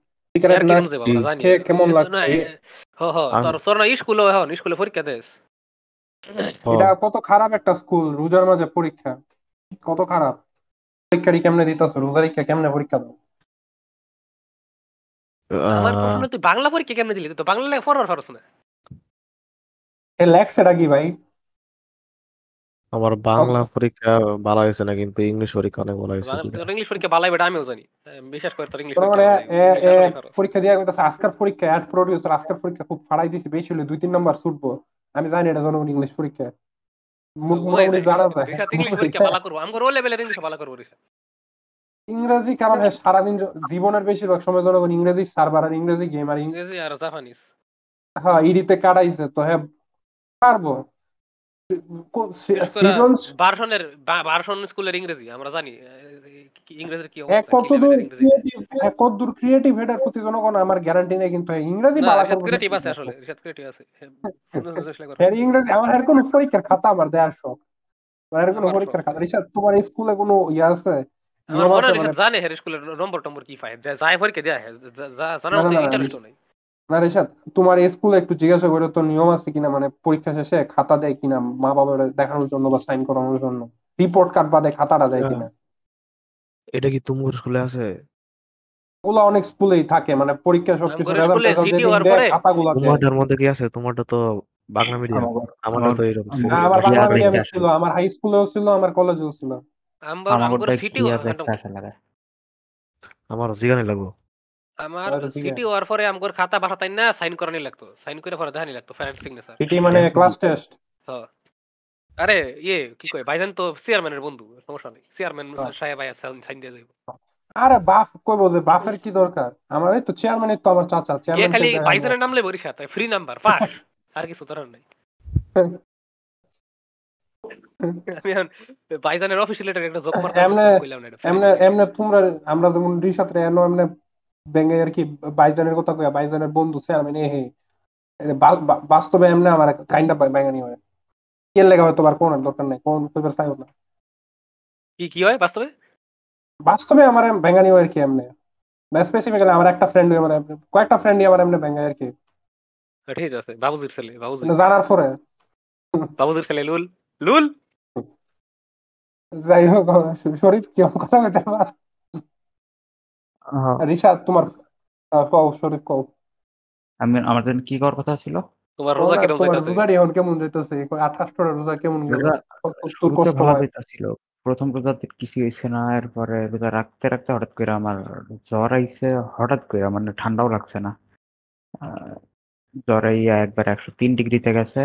কেমন লাগছে? হ হ তোর তোর না স্কুলে এখন স্কুলে পরীক্ষা এটা কত খারাপ একটা স্কুল রোজার মাঝে পরীক্ষা। কত খারাপ? পরীক্ষারি কেমনে দিতেছ? রোজারিকা কেমনে পরীক্ষা দাও আমার প্রশ্ন তুই বাংলা পরীক্ষা কেমনে দিলি? তো বাংলা লেখা পড়ার পারছ না এ লেখছে কি ভাই? আমার বাংলা পরীক্ষা ভালো হয়েছে না কিন্তু ইংলিশ পরীক্ষা অনেক ভালো হয়েছে তোর ইংলিশ পরীক্ষা বালাই বেটা আমিও জানি। বিশ্বাস করি তোর ইংলিশ পরীক্ষা মানে। ইংলিশ এ আসলেই পারো। পরীক্ষা দিয়ে গেছে আজকের পরীক্ষা অ্যাড প্রডিউসার আজকের পরীক্ষা খুব ফাড়াই দিছে বেশি হলে দুই তিন নাম্বার ছুটবো। আমি জানি এটা জনগণ ইংলিশ পরীক্ষা। মোটামুটি জানা যায়। ইংরেজি কারণ হ্যাঁ সারাদিন জীবনের বেশিরভাগ সময় জনগণ ইংরেজি সার্ভার আর ইংরেজি গেম আর ইংরেজি আর জাপানিজ হ্যাঁ ইডিতে কাটাইছে তো হ্যাঁ পারব। বা- বারসন স্কুলের ইংরেজি আমরা জানি ইংরেজির কি কি কতদূর ক্রিয়েটিভ কতদূর ক্রিয়েটিভ হেডার প্রতি জনগণ আমার গ্যারান্টি নেই কিন্তু হ্যাঁ, ইংরেজি বালা ক্রিয়েটিভ আছে আসলে ক্রিয়েটিভ আছে। করে। হ্যাঁ ইংরেজি আমার আর কোনো পরীক্ষার খাতা আমার দেওয়ার শখ। আমার আর কোনো পরীক্ষার খাতা রিশাদ তোমার স্কুলে কোনো ইয়ে আছে? আমার মনে হয় জানে নম্বর টম্বর কি পরীক্ষা দেয়া হয় নাই। না রিশাদ তোমার স্কুলে একটু জিজ্ঞাসা করে তো নিয়ম আছে কিনা? মানে পরীক্ষা শেষে খাতা দেয় কিনা? মা বাবার দেখানোর জন্য বা সাইন করানোর জন্য? রিপোর্ট কার্ড বাদে খাতাটা দেয় কিনা? এটা কি তুমুর স্কুলে আছে? ওগুলো অনেক স্কুলেই থাকে মানে পরীক্ষা সবকিছু আমগরে রেজাল্ট দেয় তোমাদের মধ্যে কি আছে তোমারটা তো বাংলা মিডিয়াম আমারটা তো এরকম আমার- হ্যাঁ, বাংলা মিডিয়ামে ছিল আমার হাই স্কুলেও ছিল আমার কলেজেও ছিল। আমার সিটি জিগানি লাগবো। আমার আচ্ছা, সিটি হওয়ার পরে আমার খাতা পাঠাতাই না সাইন করানি লাগতো। সাইন করে পরে দেখানি লাগতো ফ্যান সিগনেচার এটি মানে ক্লাস টেস্ট আরে ইয়ে কি কয় ভাইজান তো চেয়ারম্যানের বন্ধু সমস্যা নেই। চেয়ারম্যান হ্যাঁ। সাহেব আয়া সাইন দিয়ে যাইব আরে বাফ কইবো যে বাফের কি দরকার? আমার এই তো চেয়ারম্যানের তো আমার চাচা চেয়ারম্যান খালি ভাইজানের নাম লেবো রিসাত ফ্রি নাম্বার পাস আর কিছু তোর নাই। আমি ভাইজানের অফিসিয়াল লেটার একটা করতে এমনে- কইলাম না এমনে এমনে তোমরা আমরা যেমন রিসাতে এনো এমনে ব্যাঙ্গে আর কি বাইজানের কথা কইয়া বাইজানের বন্ধু চেয়ারম্যান এ হে বাস্তবে এমনে আমার কাইন্ডা ব্যাঙ্গানি হয়। এর লেগে হয়তো আর কোন দরকার নাই কোন কইবার চাইও না। কি কি হয় বাস্তবে? বাস্তবে আমার ব্যাঙ্গানি হয় আর কি এমনে? স্পেসিফিক্যালি আমার একটা ফ্রেন্ড আমার কয়েকটা ফ্রেন্ডই আমার এমনে ব্যাঙ্গায় আর কি? হ্যাঁ, ঠিক আছে বাবুজির ছেলে বাবুজি। জানার পরে। বাবুজির ছেলে লুল। লুল? যাই হোক শরীফ কি কথা কইতে পার? রিশাদ তোমার কও শরীফ কও। আমি আমার জন্য কি করার কথা ছিল? তোমার রোজা তোমার যাইতাছে? এখন কেমন যাইতেছে? আঠাশটা রোজা কেমন গেল? রোজা কষ্ট হয় প্রথম রোজাতে কিছু হয়েছে না এরপরে রোজা রাখতে রাখতে হঠাৎ করে আমার জ্বর আইছে হঠাৎ করে মানে ঠান্ডাও লাগছে না। জ্বর আইয়া একবার একশো তিন ডিগ্রিতে গেছে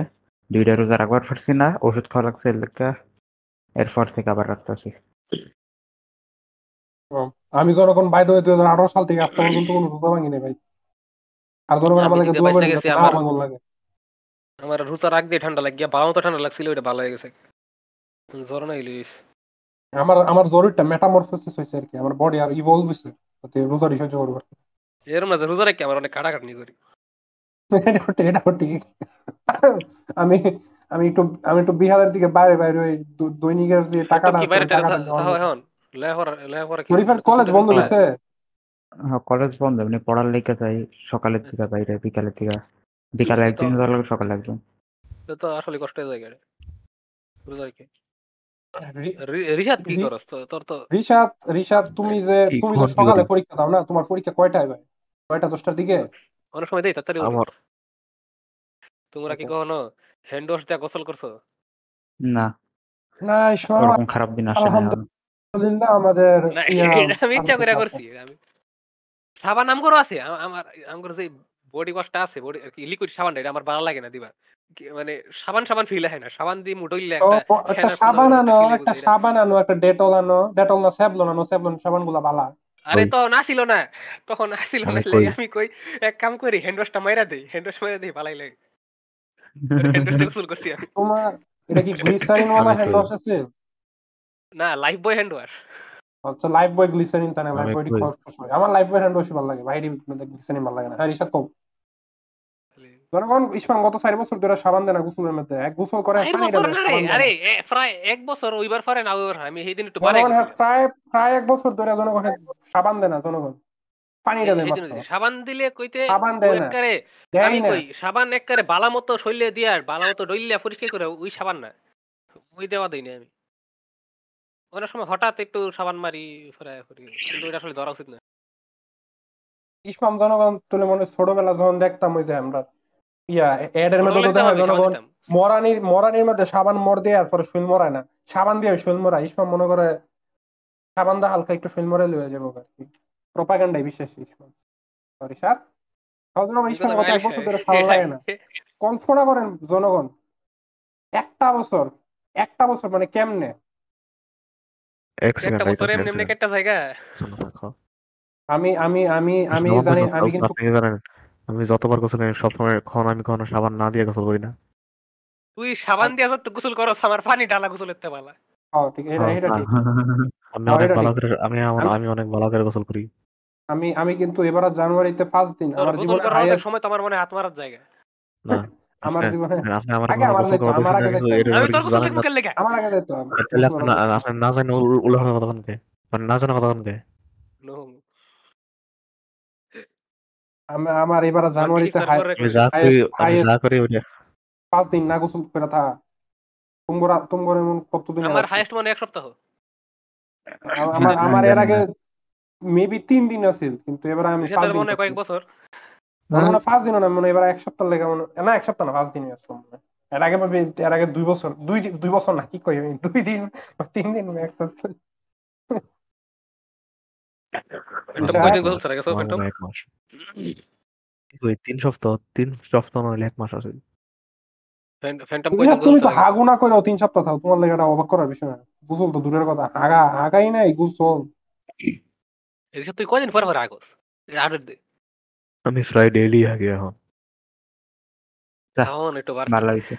দুইটা রোজা রাখবার পারছি না ওষুধ খাওয়া লাগছে এর লেগে। এরপর থেকে আবার রাখতেছি আমি যখন বাইদ হয়ে দুই হাজার আঠারো সাল থেকে আজকে পর্যন্ত কোনো রোজা ভাঙি নাই ভাই। আর আমি আমাদেরকে দোয়া করি লাগে। আমার রোজা রাখ দিয়ে ঠান্ডা লাগিয়া বাবা তো ঠান্ডা লাগছিল ওটা ভালো হয়ে গেছে। জ্বর না ইলিশ আমার আমার জরুরিটা মেটামরফোসিস হয়েছে আর কি আমার বডি আর ইভলভ হয়েছে যাতে রোজারি সহ্য করব এর মাঝে রোজা রাখি আমার অনেক কাটাকাটি করি। এটা ঠিক আমি আমি একটু আমি একটু বিহারের দিকে বাইরে বাইরে ওই দৈনিকের যে টাকাটা আছে টাকাটা এখন? কি? কলেজ বন্ধ চলতেছে? হয়েছে হ্যাঁ কলেজ বন্ধ এমনি পড়ার লেগে যাই সকালের দিকে বাইরে বিকালের দিকে। বিকালে একদিন সকালে একদিন। তো আসলে কষ্ট হয়ে যায় রিশাদ কি করস? তোর তো রিশাদ রিশাদ তুমি যে তুমি তো সকালে পরীক্ষা দাও না তোমার পরীক্ষা কয়টায় ভাই? কয়টা? দশটার দিকে? অনেক সময় দেই তাড়াতাড়ি আমার তোমরা কি কখনো হ্যান্ড ওয়াশ দিয়ে গোসল করছ? না। না খারাপ দিন আসে আলহামদুলিল্লাহ আমাদের আমি ইচ্ছা করে করছি আমি সাবান নাম করো আছে আমার আমার যে বডি ওয়াশটা আছে বডি লিকুইড সাবানটা এটা আমার ভালো লাগে না দিবা মানে সাবান সাবান ফিল হয় না। সাবান দিয়ে মুডইলে তো একটা একটা সাবান আনো একটা। সাবান আনো একটা ডেটল আনো ডেটল না স্যাভলন আনো স্যাভলন সাবানগুলা বালা। আরে তো না ছিল না তখন আসিল না আমি লেগে কই। আমি কই এক কাম করি হ্যান্ড ওয়াশটা মাইরা দেই হ্যান্ড ওয়াশ মাইরা দেই ভালাই লাগে। হ্যান্ড ওয়াশ গোসল করছি আমি। তোমার এটা কি গ্লিসারিন ওয়ালা হ্যান্ড ওয়াশ আছে? না লাইফ বয় হ্যান্ড ওয়াশ আচ্ছা লাইফ বয় গ্লিসারিন তা না লাইফ বয় আমার লাইফ বয় হ্যান্ড ওয়াশ ভালো লাগে ভাই গ্লিসারিন ভালো লাগে না। হ্যাঁ রিশাদ কও। জনগণ ইসমান গত চার বছর ধরে সাবান দেয় গোসলের মধ্যে। এক গোসল করে চার পানিটা বছর দেয়, না রে সাবান দেয় না। আরে প্রায় এক বছর ওইবার পরে না ওইবার আমি সেদিন একটু বাড়াই প্রায় প্রায় এক বছর ধরে জনগণ সাবান দেয় জনগণ। পানিটা দেয় সাবান দিলে কইতে সাবান দেয় একবারে আমি কই সাবান একবারে বালা মতো শৈলে দিয়া বালা মতো ডইলিয়া পরিষ্কার করে ওই সাবান না। ওই দেওয়া দেই না আমি। অনেক সময় হঠাৎ একটু সাবান মারি ফেরায় করি কিন্তু ওইটা আসলে ধরা উচিত না। ইসমাম জনগণ তুলে মনে ছোটবেলা যখন দেখতাম ওই যে আমরা ইয়া এডের মধ্যে তো দেখা জনগণ। মরানির মরানির মধ্যে সাবান মর দিয়ে আর পরে শুল মরায় না। সাবান দিয়ে শুল মরায়। ইসমাম মনে করে সাবান দা হালকা একটু শুল মরে লয়ে যাব আর কি। প্রপাগান্ডায় বিশ্বাস ইসমাম। সরি স্যার জনগণ ইসমাম গত এক বছর ধরে সাবান লাগে না। কল্পনা করেন জনগণ একটা বছর একটা বছর মানে কেমনে? এক একটা বছর এমনি এমনি একটা জায়গা। আমি আমি আমি আমি জানি আমি কিন্তু আমি যতবার গোসল করি সবসময় কখন আমি কখনো সাবান না দিয়ে গোসল করি না তুই সাবান দিয়া যত গোসল করস আমার পানি ডালা গোসল এতে পালা ও, ঠিক এটা হ্যাঁ, এটা ঠিক আমি হ্যাঁ, অনেক ভালো করে আমি আমার আমি- অনেক ভালো করে গোসল করি আমি আমি কিন্তু এবার জানুয়ারিতে পাঁচ দিন আমার গোসল জীবনে সময় তো আমার মনে হয় হাত মারার জায়গা না আমার জীবনে আপনি আমার আগে আমার গোসল করা। এর আমি তোর কিছু গোসল জানেন না মুখের লেগে আমার আগে যেত তাহলে আপনি না- আপনি না জানেন উল্লাহ কথা বলতে মানে না জানা কথা বলতে আমার এবার জানুয়ারিতে যা করি পাঁচ দিন না গোসল করে থা। তোমরা তোমরা এমন কতদিন আমার হাইয়েস্ট মনে এক সপ্তাহ। আমার আমার এর আগে মেবি তিন দিন আছিল কিন্তু এবার আমি পাঁচ দিন কয়েক বছর। আমার মনে পাঁচ দিনও না মনে হয় এবার এক সপ্তাহ লেগে মনে হয়- না এক সপ্তাহ না পাঁচ দিনই আসলাম মনে হয়। এর আগে ভাবি এর আগে দুই বছর দুই দুই বছর না কি কই আমি? দুই দিন বা তিন দিন ম্যাক্স আসছে ওই তিন সপ্তাহ তিন সপ্তাহ নইলে এক মাস আছে। ফ্যান্টম তুমি তুমি তো তিন সপ্তাহ থাও তোমার লেগে এটা অবাক করার বিষয় না। গোসল তো দূরের কথা হাগা হাগাই নাই গোসল। কয়দিন পরে পরে আগস আমি প্রায় ডেইলি আগে এখন। এখন একটু বার ভালো হয়েছে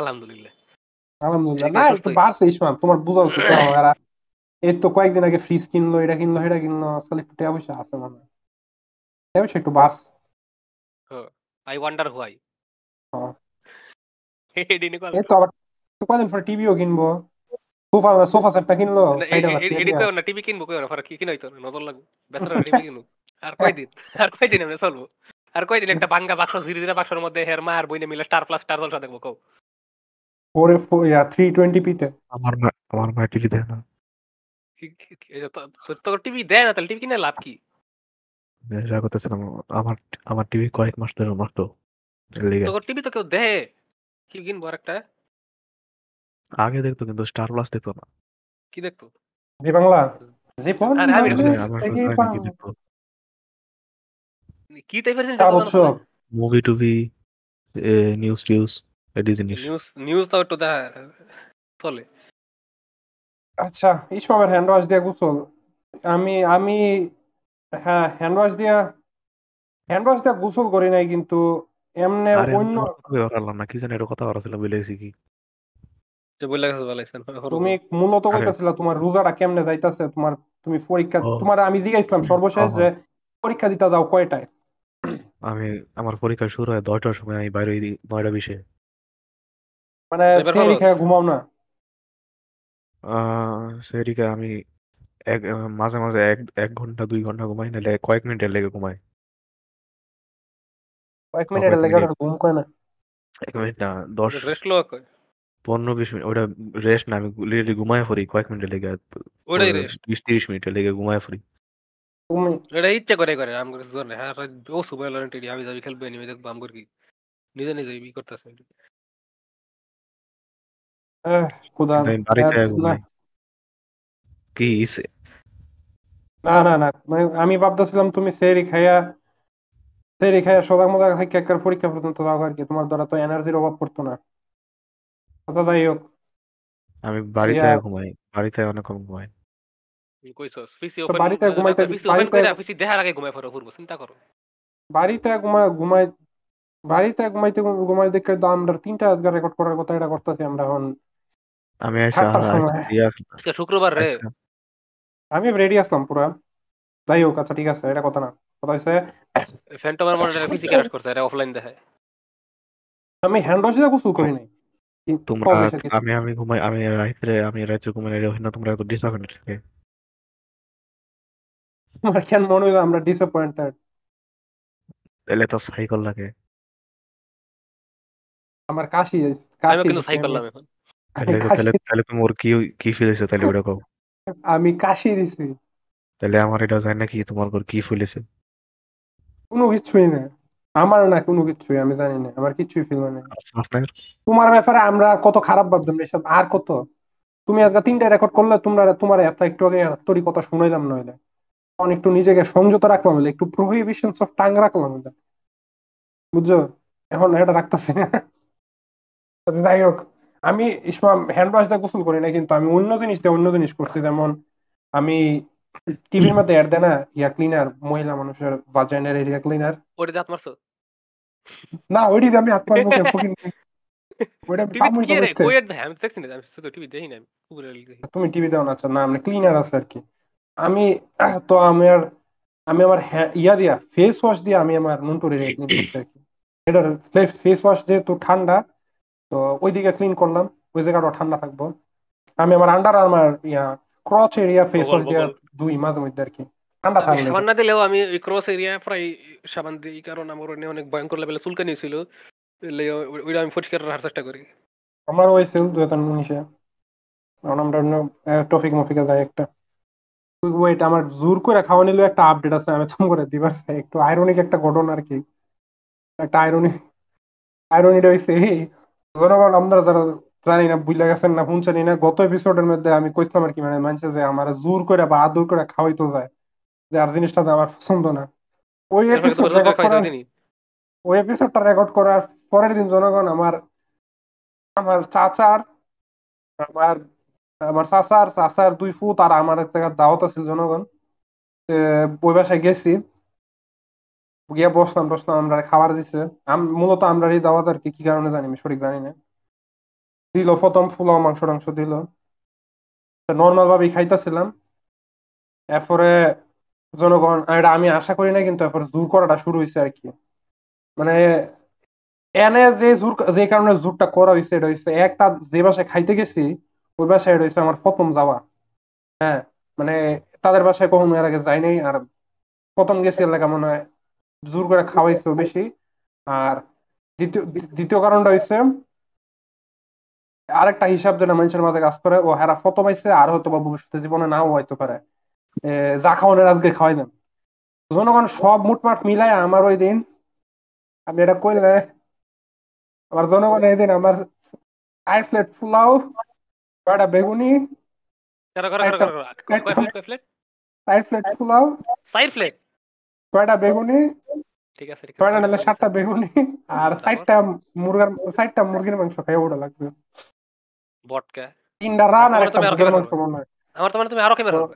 আলহামদুলিল্লাহ। আলহামদুলিল্লাহ। না একটু বাড়ছে ইসমাম তোমার বোঝা উচিত। তো, এই তো কয়েকদিন আগে ফ্রিজ কিনলো এটা কিনলো এটা কিনলো আজকাল একটু টাকা পয়সা আছে মানে হ্যাঁ। এই তো আবার তো কয়দিন পরে টিভিও কিনবো সোফা সোফা সেটটা কিনলো এডি কই না টিভি কিনবো কই না পরে কি কিনাই তো নজর লাগবে বেচারা টিভি কিনবো আর কয়দিন আর কয়দিন আমরা চলবো আর কয়দিন একটা বাঙ্গা বাক্স ধীরে ধীরে বাক্সের মধ্যে হের মা আর বইনে মিলে স্টার প্লাস স্টার জলসা দেখব কও four four yeah three twenty পিতে আমার মা আমার মা টিভি দেয় না তো- টিভি দেয় না তাহলে টিভি কিনে লাভ কি আমি যা করতেছিলাম আমার আমার টিভি কয়েক মাস ধরে মারতো এর লিগে। তোর টিভি তো কেউ দেয় কি কিনবো আর একটা? আগে দেখতো কিন্তু স্টার প্লাস দেখতো না। কি দেখতো? জি বাংলা। জি ফোন। পাও। কি দেখতো কি টাইপের মুভি টুভি নিউজ টিউজ এডি জিনিস নিউজ নিউজ তো একটু দেখা চলে। আচ্ছা ইসমামের হ্যান্ড ওয়াশ দিয়ে গোসল। আমি আমি হ্যাঁ হ্যান্ড ওয়াশ দিয়া হ্যান্ড ওয়াশ দিয়া গোসল করি নাই কিন্তু এমনি আরে অন্য পারলাম না কি জানি এটা কথা বলা ছিল বলেছি কি। তুমি মূলত কইতাছিলা তোমার রোজাটা কেমনে যাইতাছে তোমার তুমি পরীক্ষা। তোমার আমি জিজ্ঞাসলাম সর্বশেষ যে পরীক্ষা দিতে যাও কয়টায়? আমি আমার পরীক্ষা শুরু হয় দশটার সময় আমি বাইরে নয়টা বিশে। মানে এবার সেরি খরচ। খেয়ে ঘুমাও না। আহ সেদিকে আমি এক মাঝে মাঝে এক এক ঘণ্টা দুই ঘণ্টা ঘুমাই নাহলে কয়েক মিনিটের লেগে ঘুমাই। কয়েক কয়েক লেগে মিনিট। ঘুম করে না। এক মিনিট না দশ রেস্ট লো কই পনেরো বিশ মিনিট ওটা রেস্ট না আমি লিটারলি ঘুমায় পড়ি কয়েক মিনিটের লেগে ওটাই রেস্ট বিশ তিরিশ মিনিটের লেগে ঘুমায় তুমি এটা ইচ্ছা করে করে আম করে জোর হ্যাঁ ও সুপার লরেন্টি আমি যাবি খেলবে নিবে দেখব আম কি নিজে নিজে ই করতেছে। খুদা বাড়িতে ঘুমাই। কি ইসে- না না না মানে আমি ভাবতেছিলাম তুমি সেরি খাইয়া সেরি খাইয়া সদা মজা খাই একবার পরীক্ষা পর্যন্ত দাও আর কি তোমার দ্বারা তো এনার্জির অভাব পড়তো না। কথা যাই হোক। আমি বাড়িতে ইয়া- ঘুমাই বাড়িতে অনেকক্ষণ ঘুমাই। কইছস পিসি ওপেন বাড়িতে ঘুমাইতে বাড়িতে দেখার আগে পড়ো চিন্তা করো। বাড়িতে ঘুমাই ঘুমাই বাড়িতে ঘুমাইতে ঘুমাই দেখে তো আমরা তিনটা আজকে রেকর্ড করার কথা এটা করতেছি আমরা এখন। আমি শুক্রবার রে। আমি রেডি আসলাম পুরা। যাই হোক আচ্ছা ঠিক আছে এটা কথা না। কথা হচ্ছে ফ্যান্টমের মনিটরে পিসি ক্র্যাশ করছে এটা অফলাইন দেখায়। আমি হ্যান্ড ওয়াশ দিয়ে গোসল করি নাই। তোমরা। আমি আমি ঘুমাই আমি রাইতে আমি রাইতে ঘুমাই এটা হই না তোমরা এত ডিসঅ্যাপয়েন্টেড আমার কেন মনে হলো আমরা ডিসঅ্যাপয়েন্টেড তাহলে তো সাইকেল লাগে। আমার কাশি আমি কাশি কিন্তু দিছে, সাই আমি- করলাম এখন। আমি তাহলে তাহলে তাহলে তোমার কি কি ফিল হয়েছে তাহলে ওটা কও। আমি কাশি দিছি। তাহলে আমার এটা জানি না কি তোমার ঘর কি ফিল হয়েছে কোনো কিছুই না। আমার না কোনো কিছুই আমি জানি না। আমার কিছুই ফিল হয় না আচ্ছা, তোমার ব্যাপারে আমরা কত খারাপ ভাবতাম এসব আর কত? তুমি আজকে তিনটা রেকর্ড করলে তোমরা তোমার এত একটু আগে তোরই কথা শুনাইলাম নইলে। তখন একটু নিজেকে সংযত রাখলাম একটু প্রহিবিশন অফ টাং রাখলাম। বুঝছ? এখন এটা রাখতেছি না। আচ্ছা, যাই হোক। আমি হ্যান্ড ওয়াশ দিয়ে গোসল করি না কিন্তু আমি অন্য জিনিস দিয়ে অন্য জিনিস করছি। যেমন আমি টিভির মধ্যে অ্যাড দেয় না ইয়া ক্লিনার মহিলা মানুষের বাজাইনের এরিয়া ক্লিনার ওটা দাঁত মারছো? না ওইটি দিয়ে আমি আত্মার মুখে ফুকিং ওইটা আমি টিভি পামই কি না রে? দেখতে। আমি দেখছি না আমি শুধু টিভি দেখি না আমি উপরে তুমি টিভি দাও না আচ্ছা না মানে ক্লিনার আছে আর কি। আমি তো আমার আমি আমার ইয়া দিয়া ফেস ওয়াশ দিয়ে আমি আমার নুনটুরি করছি আর কি। ফেস ওয়াশ যেহেতু ঠান্ডা তো ওই দিকে ক্লিন করলাম। ওই জায়গাটা ঠান্ডা থাকব। আমি আমার আন্ডার আমার yeah crotch area face wash দিয়ে। দুই মাঝে মধ্যে আর কি ঠান্ডা আমি থাকলে সাবান না দিলেও আমি ওই ক্রস এরিয়া প্রায় সাবান দিই কারণ আমার ওখানে অনেক ভয়ঙ্কর লেভেলে চুলকানি ছিল ওইটা আমি পরিষ্কার রাখার চেষ্টা করি। আমার হয়েছিল দুই হাজার উনিশে কারণ আমরা অন্য টপিক মফিকে যাই একটা। ওয়েট আমার জোর করে খাওয়া নিলেও একটা আপডেট আছে আমি তুমি করে দিবার চাই। একটু আইরনিক একটা ঘটনা আর কি একটা আইরনি আইরনিটা হয়েছে জনগণ আমরা যারা জানি না বুঝলে গেছেন না শুনছেন না গত এপিসোডের মধ্যে আমি কইছিলাম আর কি মানে মানছে যে আমার জোর করে বা আদর করে খাওয়াইতো যায় যে আর জিনিসটা আমার পছন্দ না। ওই এপিসোড রেকর্ড করার ওই এপিসোডটা রেকর্ড করার পরের দিন জনগণ আমার আমার চাচার আমার আমার চাচার চাচার দুই ফুট আর আমার এক জায়গায় দাওয়াত আছিল জনগণ ওই বাসায় গেছি। গিয়ে বসলাম বসলাম, আমরা খাবার দিছে। মূলত আমরা এই দাওয়াত আর কি কি কারণে জানি আমি সঠিক জানি না। দিল, প্রথম ফুলাও মাংস, টাংস দিল। নর্মাল ভাবেই খাইতেছিলাম। এরপরে জনগণ এটা আমি আশা করি না কিন্তু এরপরে জোর করাটা শুরু হয়েছে আর কি। মানে এনে যে জোর, যে কারণে জোরটা করা হয়েছে এটা হচ্ছে একটা যে বাসায় খাইতে গেছি, ওই বাসায় এটা হচ্ছে আমার প্রথম যাওয়া। হ্যাঁ মানে তাদের বাসায় কখনো এর আগে যাই আর প্রথম গেছি এলাকা মনে হয় জোর করে খাওয়াইছে বেশি আর দ্বিতীয় দ্বিতীয় কারণটা হচ্ছে আরেকটা হিসাব যেটা মানুষের মাঝে কাজ করে ও হেরা আইছে আর হয়তো বা ভবিষ্যতে জীবনে নাও হইতে পারে যা খাওয়ানোর আজকে খাওয়াই দেন জনগণ সব মুটমাট মিলায় আমার ওই দিন আমি এটা কইলে আমার জনগণ এই দিন আমার চার প্লেট পোলাও কয়টা বেগুনি চার প্লেট পোলাও সাইড প্লেট কয়টা বেগুনি ঠিক আছে কয়টা নাহলে সাতটা বেগুনি আর চারটা মুরগার চারটা মুরগির মাংস খাই ওটা লাগবে। বটকা। তিনটা রান আর একটা মুরগির মাংস মনে হয়। আমার তোমার তুমি আরও তো-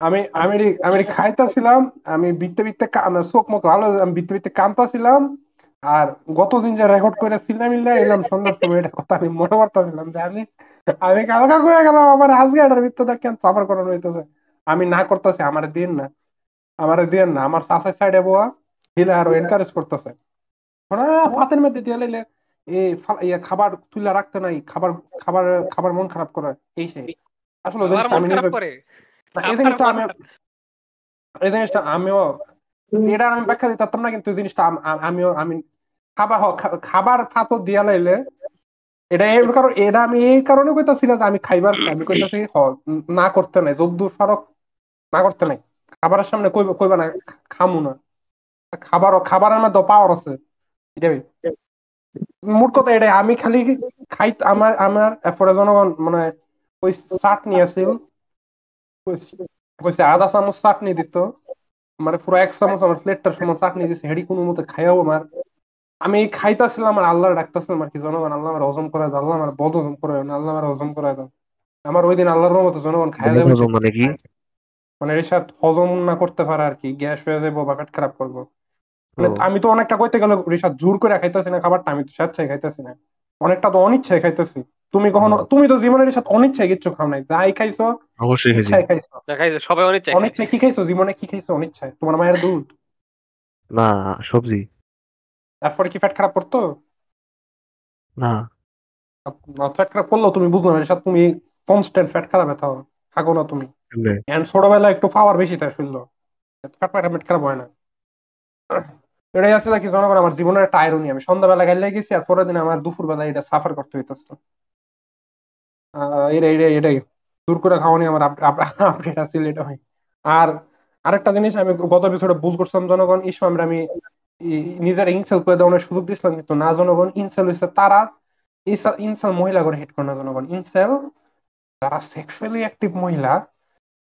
আমি আমি আমি খাইতেছিলাম আমি বিতে বিতে আমার চোখ মুখ হয়ে- আমি বিতে বিতে কামতাছিলাম আর গতদিন যে রেকর্ড করে সিল্লা মিল্লা এলাম সন্ধ্যার সময় এটা কথা আমি মনে করতেছিলাম যে আমি আমি কালকা করে গেলাম আমার আজকে এটার ভিতরে কেন সাফার করানো হইতেছে? আমি না করতেছি আমার দিন না। আমার দিন না আমার চাষের সাইডে বোয়া হিলে আরও এনকারেজ করতেছে। ফাতের মধ্যে দিয়ে লাইলে এই খাবার তুলে রাখতে নাই খাবার খাবার খাবার মন খারাপ করে এই সেই। আসলে ওই জিনিসটা আমি এই জিনিসটা আমি এই জিনিসটা আমিও এটা আমি ব্যাখ্যা দিতাম না কিন্তু জিনিসটা আম- আম- আমিও আমি খাবার খাবার ফাতো দিয়া লাইলে এটা এই কারণ এটা আমি এই কারণে কইতাছি না যে আমি খাইবার আমি কইতাছি না করতে নাই যদ্দূর ফারক না করতে নাই। খাবারের সামনে কইবা কইবা না খামু না। খাবার খাবারের মধ্যে পাওয়ার আছে। এটাই মোট কথা এটাই আমি খালি খাই আমার আমার এরপরে জনগণ মানে ওই চাটনি আছিল কইছে- আধা চামচ চাটনি দিত। মানে পুরো এক চামচ আমার প্লেটটার সময় চাটনি দিছে হেডি কোনো মতে খাইয়াও আমার। আমি খাইতাছিলাম আর আল্লাহ ডাকতেছিলাম আর কি জনগণ আল্লাহ আমার হজম করে দাও আল্লাহ আমার বদ হজম করে দাও আল্লাহ আমার হজম করে দাও। আমার ওই দিন আল্লাহর রহমতে জনগণ খাইয়া মানে কি? মানে রেশাদ হজম না করতে পারে আর কি গ্যাস হয়ে যাব বা পেট খারাপ করব। মানে আমি তো অনেকটা কইতে গেলে রেশাদ জোর করে খাইতেছি না খাবারটা আমি তো স্বেচ্ছায় খাইতেছি না। অনেকটা তো অনিচ্ছায় খাইতেছি। তুমি কখনো তুমি তো জীবনে রেশাদ অনিচ্ছায় কিচ্ছু খাও নাই যাই খাইছো অবশ্যই ইচ্ছায় খাইছো। সবাই চাই অনিচ্ছায় কি খাইছো জীবনে কি খাইছো অনিচ্ছায়? তোমার মায়ের দুধ? না সবজি। তারপরে কি পেট খারাপ করতো? না। ফ্যাট খারাপ করল তুমি বুঝলো না রেশাদ তুমি কনস্ট্যান্ট ফ্যাট খারাপ থাকো থাকো না তুমি। এন্ড ছোটবেলায় একটু পাওয়ার বেশি তাই শুনলো। ফ্যাট ফ্যাট পেট খারাপ হয় না। এটাই আছে নাকি জনগণ, আমার জীবনের একটা আয়রনি আমি সন্ধ্যাবেলা গাইলে গেছি আর পরের দিন আমার দুপুর বেলা এটা সাফার করতে হইতেছে। এটাই এটাই এটাই। দূর করে খাওয়ানি আমার আপডেট আছে এটা হয়। আর আরেকটা জিনিস, আমি গত এপিসোডে ভুল করছিলাম, জনগণ এই সময় আমি নিজের ইনসেল করে দেওয়ার সুযোগ দিয়েছিলাম, কিন্তু না, জনগণ ইনসেল হয়েছে তারা। ইনসেল মহিলা করে হিট করে না, জনগণ। ইনসেল যারা সেক্সুয়ালি অ্যাক্টিভ মহিলা।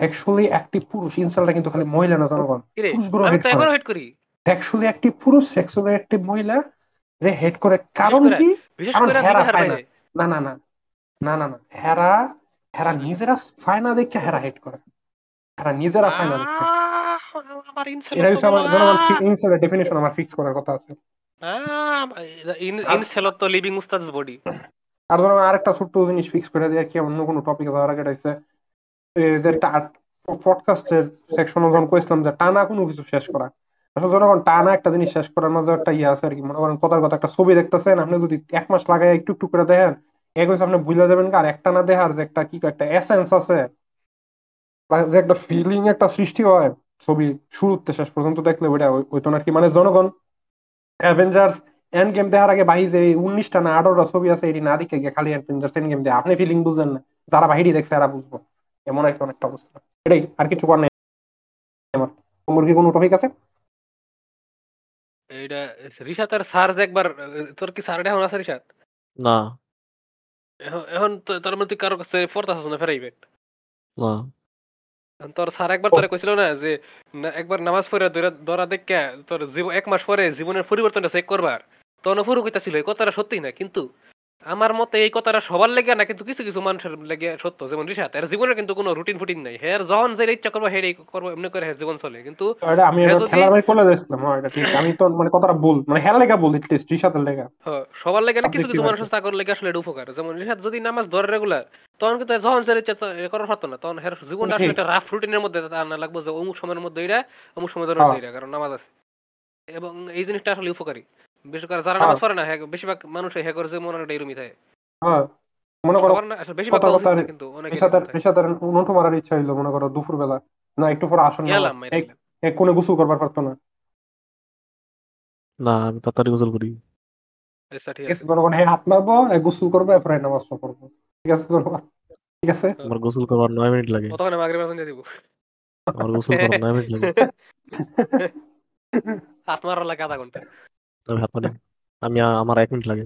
সেক্সুয়ালি অ্যাক্টিভ পুরুষ ইনসেলটা কিন্তু খালি মহিলা না জনগণ পুরুষগুলো করে। সেক্সুয়ালি অ্যাক্টিভ পুরুষ সেক্সুয়ালি অ্যাক্টিভ মহিলা রে হেড করে। কারণ কি? কারণ হেরা পায় না। না। না না না না হেরা হেরা নিজেরা পায় না দেখে হেরা হেড করে। হেরা নিজেরা পায় না দেখে। আমার ইনসেল এটা হচ্ছে আমার জনগণ ইনসেলের ডেফিনেশন আমার ফিক্স করার কথা আছে। ইনসেল তো লিভিং উস্তাদ বডি আর ধরো আরেকটা ছোট্ট জিনিস ফিক্স করে দিয়ে কি? অন্য কোনো টপিকে যাওয়ার আগে এটা যে পডকাস্টের সেকশনে যখন কইছিলাম যে টানা কোনো কিছু শেষ করা। আসলে জনগণ টানা একটা জিনিস শেষ করার মাঝে একটা ইয়ে আছে আর কি, মনে করেন কথার কথা, একটা ছবি দেখতেছেন, আপনি যদি এক মাস লাগাই একটু একটু করে দেখেন, এক হচ্ছে আপনি বুঝলে যাবেন আর একটা না দেখার যে একটা কি একটা এসেন্স আছে যে একটা ফিলিং একটা সৃষ্টি হয় ছবি শুরুতে শেষ পর্যন্ত দেখলে, ওইটা ওই- ওইতো না কি। মানে জনগণ অ্যাভেঞ্জার্স এন্ড গেম দেখার আগে বাহি যে উনিশটা না আঠারোটা ছবি আছে, এটি না দেখে খালি অ্যাভেঞ্জার্স এন্ড গেম দিয়ে। আপনি ফিলিং বুঝলেন না, যারা বাহিরি দেখছে, এরা বুঝব। এমন একটা অনেকটা অবস্থা। এটাই আর কিছু করার নেই। আমার তোমার কোনো টপিক আছে? এইটা রিশাতের সার্জ একবার তোর কি সার্ড এখন আছে রিশাত না। এখন- এখন তো- তোর মধ্যে কারও কাছে ফোর্থ আছে না ফেরাইবেট না। তোর স্যার একবার তোরে কইছিল না যে একবার নামাজ পড়ে দৌড়া দেখে তোর জীব- এক মাস পরে জীবনের পরিবর্তনটা চেক করবার। তখন ফুরু কইতাছিল এই কথাটা সত্যি না কিন্তু আমার মতে এই কথাটা সবার লেগে না কিন্তু কিছু কিছু মানুষের লেগে সত্য। যেমন রিসাত এর জীবনের কিন্তু কোনো রুটিন ফুটিন নাই। হের যখন যে ইচ্ছা করব হের করব এমনি করে হের জীবন চলে। কিন্তু আমি খেলার ভাই করে দিয়েছিলাম হ্যাঁ এটা ঠিক। আমি তো মানে কথাটা ভুল মানে হেল লেগা বল লিস্ট রিসাতের লেগা। হ, সবার লেগে না কিছু কিছু? মানুষের চাকর লেগে আসলে এটা উপকার। যেমন রিসাত যদি নামাজ ধরে রেগুলার তখন কিন্তু যখন যে ইচ্ছা করার পারতো না। তখন হের জীবনটা আসলে একটা রাফ রুটিনের মধ্যে আনা লাগবে যে অমুক সময়ের মধ্যে এটা অমুক সময় ধরে হ্যাঁ। এটা কারণ নামাজ আছে। এবং এই জিনিসটা আসলে উপকারী। বিশেষ করে যারা হ্যাঁ। নামাজ পড়ে না হ্যাঁ, বেশিরভাগ মানুষ হ্যাঁ করে যে মনে হয় এরমই থাকে। হ্যাঁ মনে করো সবার না আসলে বেশিরভাগ কিন্তু অনেকে উন্নত মারার ইচ্ছা হইল মনে করো দুপুর বেলা না একটু পরে আসন নামাজ। এক কোণে গোসল করবার পারতো না। না আমি তাড়াতাড়ি গোসল করি। আচ্ছা ঠিক ঠিক আছে হ্যাঁ হাত মারবো গোসল করব এরপরে পড়ব ঠিক আছে ঠিক আছে? আমার গোসল করবার নয় মিনিট লাগে। কতক্ষণে মাগরিব এখন দিয়ে দিব? আমার গোসল করবার মিনিট লাগে। হাত মারার লাগে আধা ঘণ্টা। আমি হাত পানি আমি আমার এক মিনিট লাগে।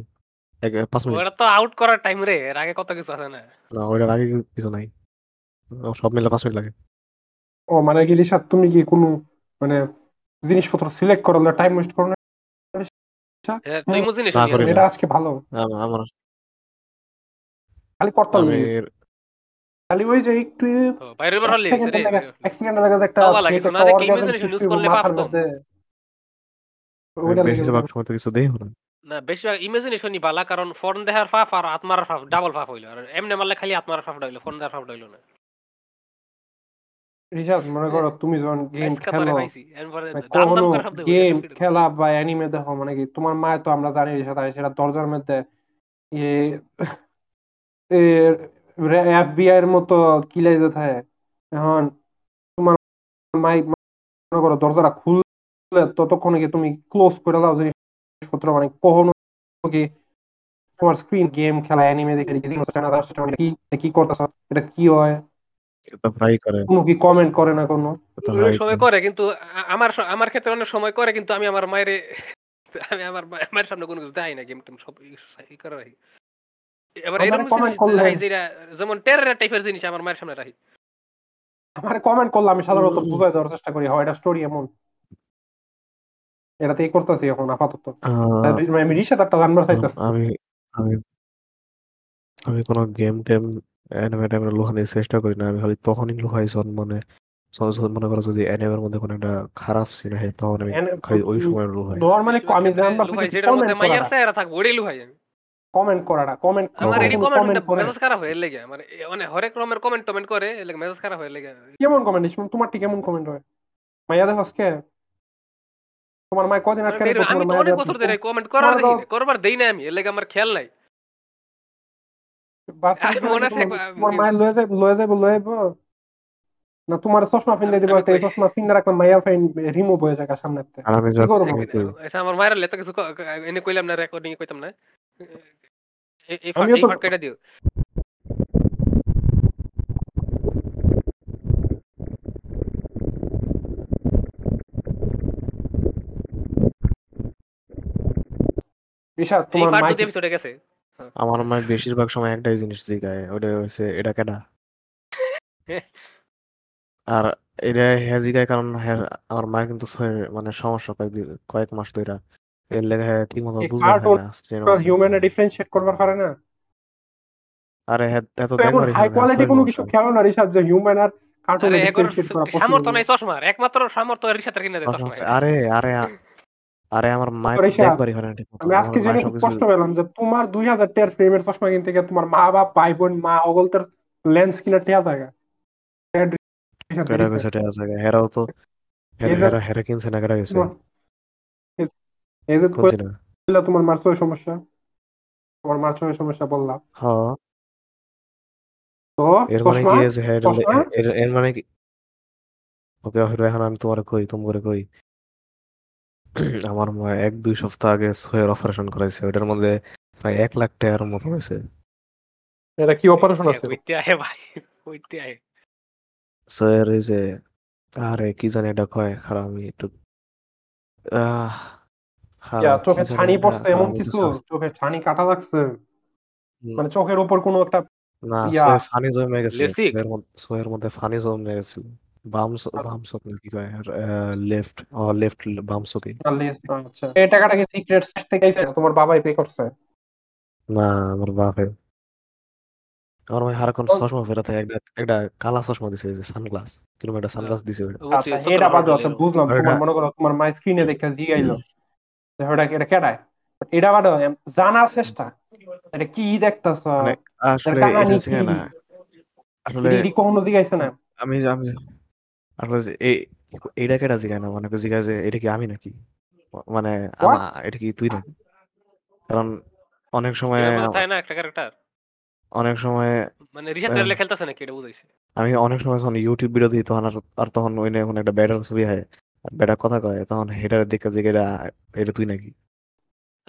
এক পাঁচ মিনিট। ওটা তো আউট করার টাইম রে এর আগে কত কিছু আছে না? না ওইটার আগে কিছু নাই। সব মিলে পাঁচ মিনিট লাগে। ও মানে কি রিসাত তুমি কি কোনো মানে জিনিসপত্র সিলেক্ট করো না টাইম ওয়েস্ট করো না? হ্যাঁ, তুই এটা আজকে ভালো। আমার খালি করতাম আমি খালি ওই যে একটু বার এক হলে লাগে একটা মাথার মধ্যে। বেশিরভাগ সময় তো কিছু দেই না। না বেশিরভাগ ইমাজিনেশনই বালা কারণ ফোন দেখার ফাফ আর আত্মার ফাফ ডাবল ফাফ হইল। আর এমনি মারলে খালি আত্মার ফাফ হইল ফোন দেখার ফাফ হইল না। রিসার্চ মনে করো তুমি যখন গেম খেলো এরপরে মানে গেম খেলা বা অ্যানিমে দেখো মানে কি তোমার মায়ের তো আমরা জানি সেটা সেটা দরজার মধ্যে এফবিআই এর মতো কিলাই থাকে। এখন তোমার মাই মনে করো দরজাটা খুললে ততক্ষণে কি তুমি ক্লোজ করে দাও জিনিসপত্র মানে কখনো কি তোমার স্ক্রিন গেম খেলা অ্যানিমে দেখে দেখে জিজ্ঞেস করছে না তার কি কি করতেছ এটা কি হয়? এটা প্রায় করে। কোনো কি কমেন্ট করে না কোনো? সময় করে। কিন্তু আমার আমার ক্ষেত্রে অনেক সময় করে কিন্তু আমি আমার মায়ের আমি আমার মায়ের সামনে কোনো কিছু না গেম টেম সব ই করে রাখি এবার এরকম করলে- যেটা যেমন টেরার টাইপের জিনিস আমার মায়ের সামনে রাখি। আমার কমেন্ট করলে আমি সাধারণত বুঝাই দেওয়ার চেষ্টা করি হয় এটা স্টোরি এমন? এটাতেই করতেছি এখন আপাতত। আমি চাইতেছি। আমি আমি আমি কোনো গেম টেম অ্যানিমে লুহানোর চেষ্টা করি না। আমি খালি তখনই লুহাই মানে মনে করো যদি অ্যানিমের মধ্যে কোনো একটা খারাপ সিন হয় তখন আমি খালি ওই সময় লুহাই। নর্মালি আমি জানবার যেটার মধ্যে মাইয়ার থাকবে লুকাই আমি। কমেন্ট করাটা কমেন্ট আমার? এডি কমেন্ট মেজাজ খারাপ হয়ে লেগে। এ- মানে হরেক রকমের কমেন্ট টমেন্ট করে লেগে মেজাজ খারাপ হয়ে লেগে। কেমন কমেন্ট তোমার ঠিক কেমন কমেন্ট হয়? মাইয়া দেখো আজকে। তোমার মায় কদিন আটকে রাখব আমি তোমার তো মায়ের অনেক বছর ধরে কমেন্ট করার দেখি করবার দেই না আমি এর লেগে আমার খেয়াল নাই। তোমার- তোমার লয়ে যাইব লয়ে যাইব লয়ে যাইব। না তোমার চশমা দিব আমি একটা এই কই- চশমা ফিন্দে রাখলাম মাইয়া ফাইন রিমুভ হয়ে যায় সামনে থেকে কি করব? কই, আচ্ছা আমার মায়ের লেতো কিছু এনে কইলাম না রেকর্ডিং কইতাম না। এই- এই ফাট আমিও এই তো- ফাট কেটে দিও। তোমার মাইক এপিসোডে গেছে। আমার মায়ের বেশিরভাগ সময় একটাই জিনিস জিগায় ওটা হচ্ছে এটা কেডা? আর এটা হ্যাঁ জিগায় কারণ হ্যাঁ আমার মায়ের কিন্তু মানে সমস্যা কয়েক কয়েক মাস ধরে এর লেগে হ্যাঁ ঠিক মতো এই বুঝতে পারে না হিউম্যানে ডিফারেন্সিয়েট করবার পারে না? আরে হ্যাঁ এত দেখবারই হাই কোয়ালিটি কোনো কিছু হয়। খেলো না ঋষাদ যে হিউম্যান আর কার্টুনে আরে ডিফারেন্সিয়েট করা সামর্থ্য নাই চশমার একমাত্র সামর্থ্য রিসাতের কিনে দেয় আরে আরে আরে আমার তো দেখবারই হয় না আমি আজকে জেনে খুব কষ্ট পেলাম যে তোমার দুই হাজার টের ফ্রেমের চশমা কিনতে গিয়ে তোমার মা বাপ ভাই বোন মা অগলতের লেন্স কিনা টেয়া জায়গা। কেডা গেছে এটা আছে হেরাও তো হেরা হেরা কিনছে না কেডা গেছে এই যে তোমার মার চোখের সমস্যা। তোমার মার চোখের সমস্যা বললাম। হ্যাঁ তো এর মানে কি এর মানে কি ওকে এখন আমি তোমার কই? তোমার কই? আমার মা এক দুই সপ্তাহ আগে সোয়ের অপারেশন করাইছে ওটার মধ্যে প্রায় এক লাখ টাকার মতো হয়েছে। এটা কি অপারেশন আছে? কইতে আহে ভাই কইতে আহে। সোয়ের এই যে আরে কি জানি এটা কয় খারাপ আমি একটু চোখে ছানি পড়ছে এমন কিছু? চোখে ছানি কাটা লাগছে। মানে চোখের উপর কোনো একটা না ফানি জমে গেছে? সোয়ের মধ্যে ফানি জমে গেছিল। বাম আচ্ছা। বাম চোখ নাকি কয়? লেফট লেফট বাম চোখে আচ্ছা এই টাকাটা কি সিক্রেট থেকে আইছে তোমার বাবাই পে করছে? না আমার বাপে। আমার ভাই হারাক্ষণ ও। চশমা ফেরাতে একটা একটা কালা চশমা দিছে এই যে সানগ্লাস কীরকম একটা সানগ্লাস দিছে ওটা। আচ্ছা এটা বাদ দাও, আচ্ছা বুঝলাম তোমার মনে করো তোমার মাই স্ক্রিনে দেখে জিগাইলো। যে ওটা এটা কেডায়? এটা বাদ দাও, এম- জানার চেষ্টা। এটা কি দেখতাছ? মানে আসলে কাহিনী এটা হচ্ছে কি? না আসলে এটি কখনো জিগাইছে না? আমি আমি আসলে যে এই এইটা কেটা জিগায় না? মানে জিগায় যে এটা কি আমি নাকি? মানে আমা- এটা কি তুই নাকি? কারণ অনেক সময় এর মধ্যে না একটা ক্যারেক্টার অনেক সময় মানে রিসাত আহ। খেলতেছে নাকি? এটা বুঝাইছে। আমি অনেক সময় যখন ইউটিউব ভিডিও দিই তখন আর আর তখন ওই নিয়ে একটা ব্যাটার ছবি হয় আর ব্যাটার কথা কয় তখন হেটার দেখে যে এটা এটা তুই নাকি?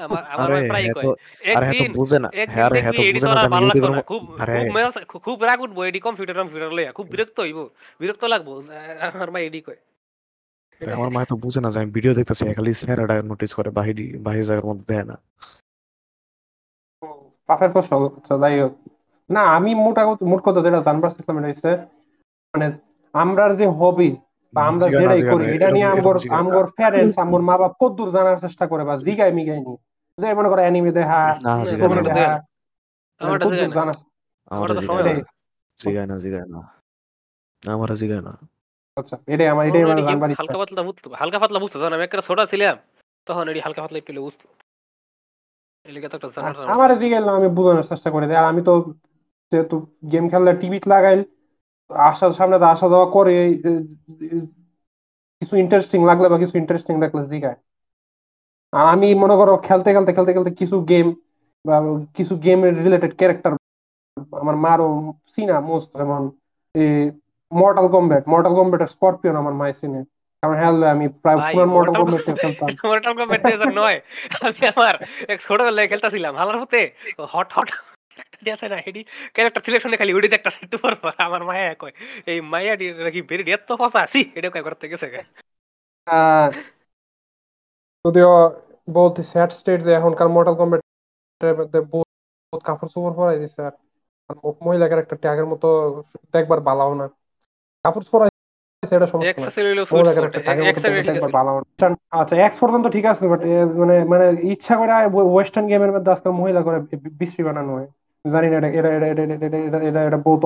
আমার আমার ভাই প্রায় হ্যাঁ কয়। তো আরে হ্যাঁ তো একদিন বুঝে না। হ্যাঁ আরে হ্যাঁ তো বুঝে না আমি ভালো লাগতো না খুব খুব খুব- খুব রাগ উঠবো এডি কম্পিউটার কম্পিউটার লইয়া খুব বিরক্ত হইব বিরক্ত লাগবো। আমার ভাই এডি কয়। আমার মায় তো বুঝে না যে আমি ভিডিও দেখতেছি খালি স্যারটা নোটিস করে বাহিরি বাহির জায়গার মধ্যে দেয় না। পাপের প্রশ্ন যাই হোক। না আমি মোটা কথা- মোট কথা যেটা জানবার চেষ্টা হচ্ছে মানে আমরার যে হবি বা আমরা জিগায় যেটাই জিগায় করি এটা নিয়ে আমগর এরকম আমগর প্যারেন্টস আমগর মা বাপ কদ্দূর জানার চেষ্টা করে বা জিগাই মিগাই নি যে মনে করে অ্যানিমে দেখা আচ্ছা হালকা পাতলা বুঝতো হালকা পাতলা বুঝতো। যখন আমি একটা ছোট ছিলাম তখন এটি হালকা পাতলা একটু বুঝতো। তো একটা জানার জানার আমার ছিল। আমি বোঝানোর চেষ্টা করি। আর আমি তো যেহেতু গেম খেললে টিভিতে লাগাই আসার সামনে তো আসা যাওয়া করে কিছু ইন্টারেস্টিং লাগলে বা কিছু ইন্টারেস্টিং দেখলে জিগায়। আর আমি মনে করো খেলতে খেলতে খেলতে খেলতে কিছু গেম বা কিছু গেমের রিলেটেড ক্যারেক্টার আমার মারও সিনা মোস্ট যেমন মর্টাল কম্ব্যাট মর্টাল কম্ব্যাটের স্করপিয়ন আমার মায়ের সিনে। কারণ হ্যাঁ আমি প্রায় মডেল Mortal কম্বেটে খেলতাম। মর্টাল কম্ব্যাট নয়। আমি আমার এক ছোটবেলায় খেলতেছিলাম। হালার হতে হট হট আছে না হেডি। ক্যারেক্টার সিলেকশনে খালি সেট পর পর আমার মায়া কয় এই মায়া নাকি বেরি এত ফসা এটা কয় করতে গেছে যদিও বলতে স্যাড স্টেট যে এখনকার মডেল কম্বেটের মধ্যে বহুত কাপড় চোপড় পরাই দিছে আর। মানে মহিলা ক্যারেক্টারটি ট্যাগের মতো দেখবার বালাও না। কাপড় আচ্ছা পর্যন্ত ঠিক আছে বাট মানে মানে ইচ্ছা করে ওয়েস্টার্ন গেমের মধ্যে মহিলা করে বিশ্রী বানানো হয়। জানি না এটা বহুত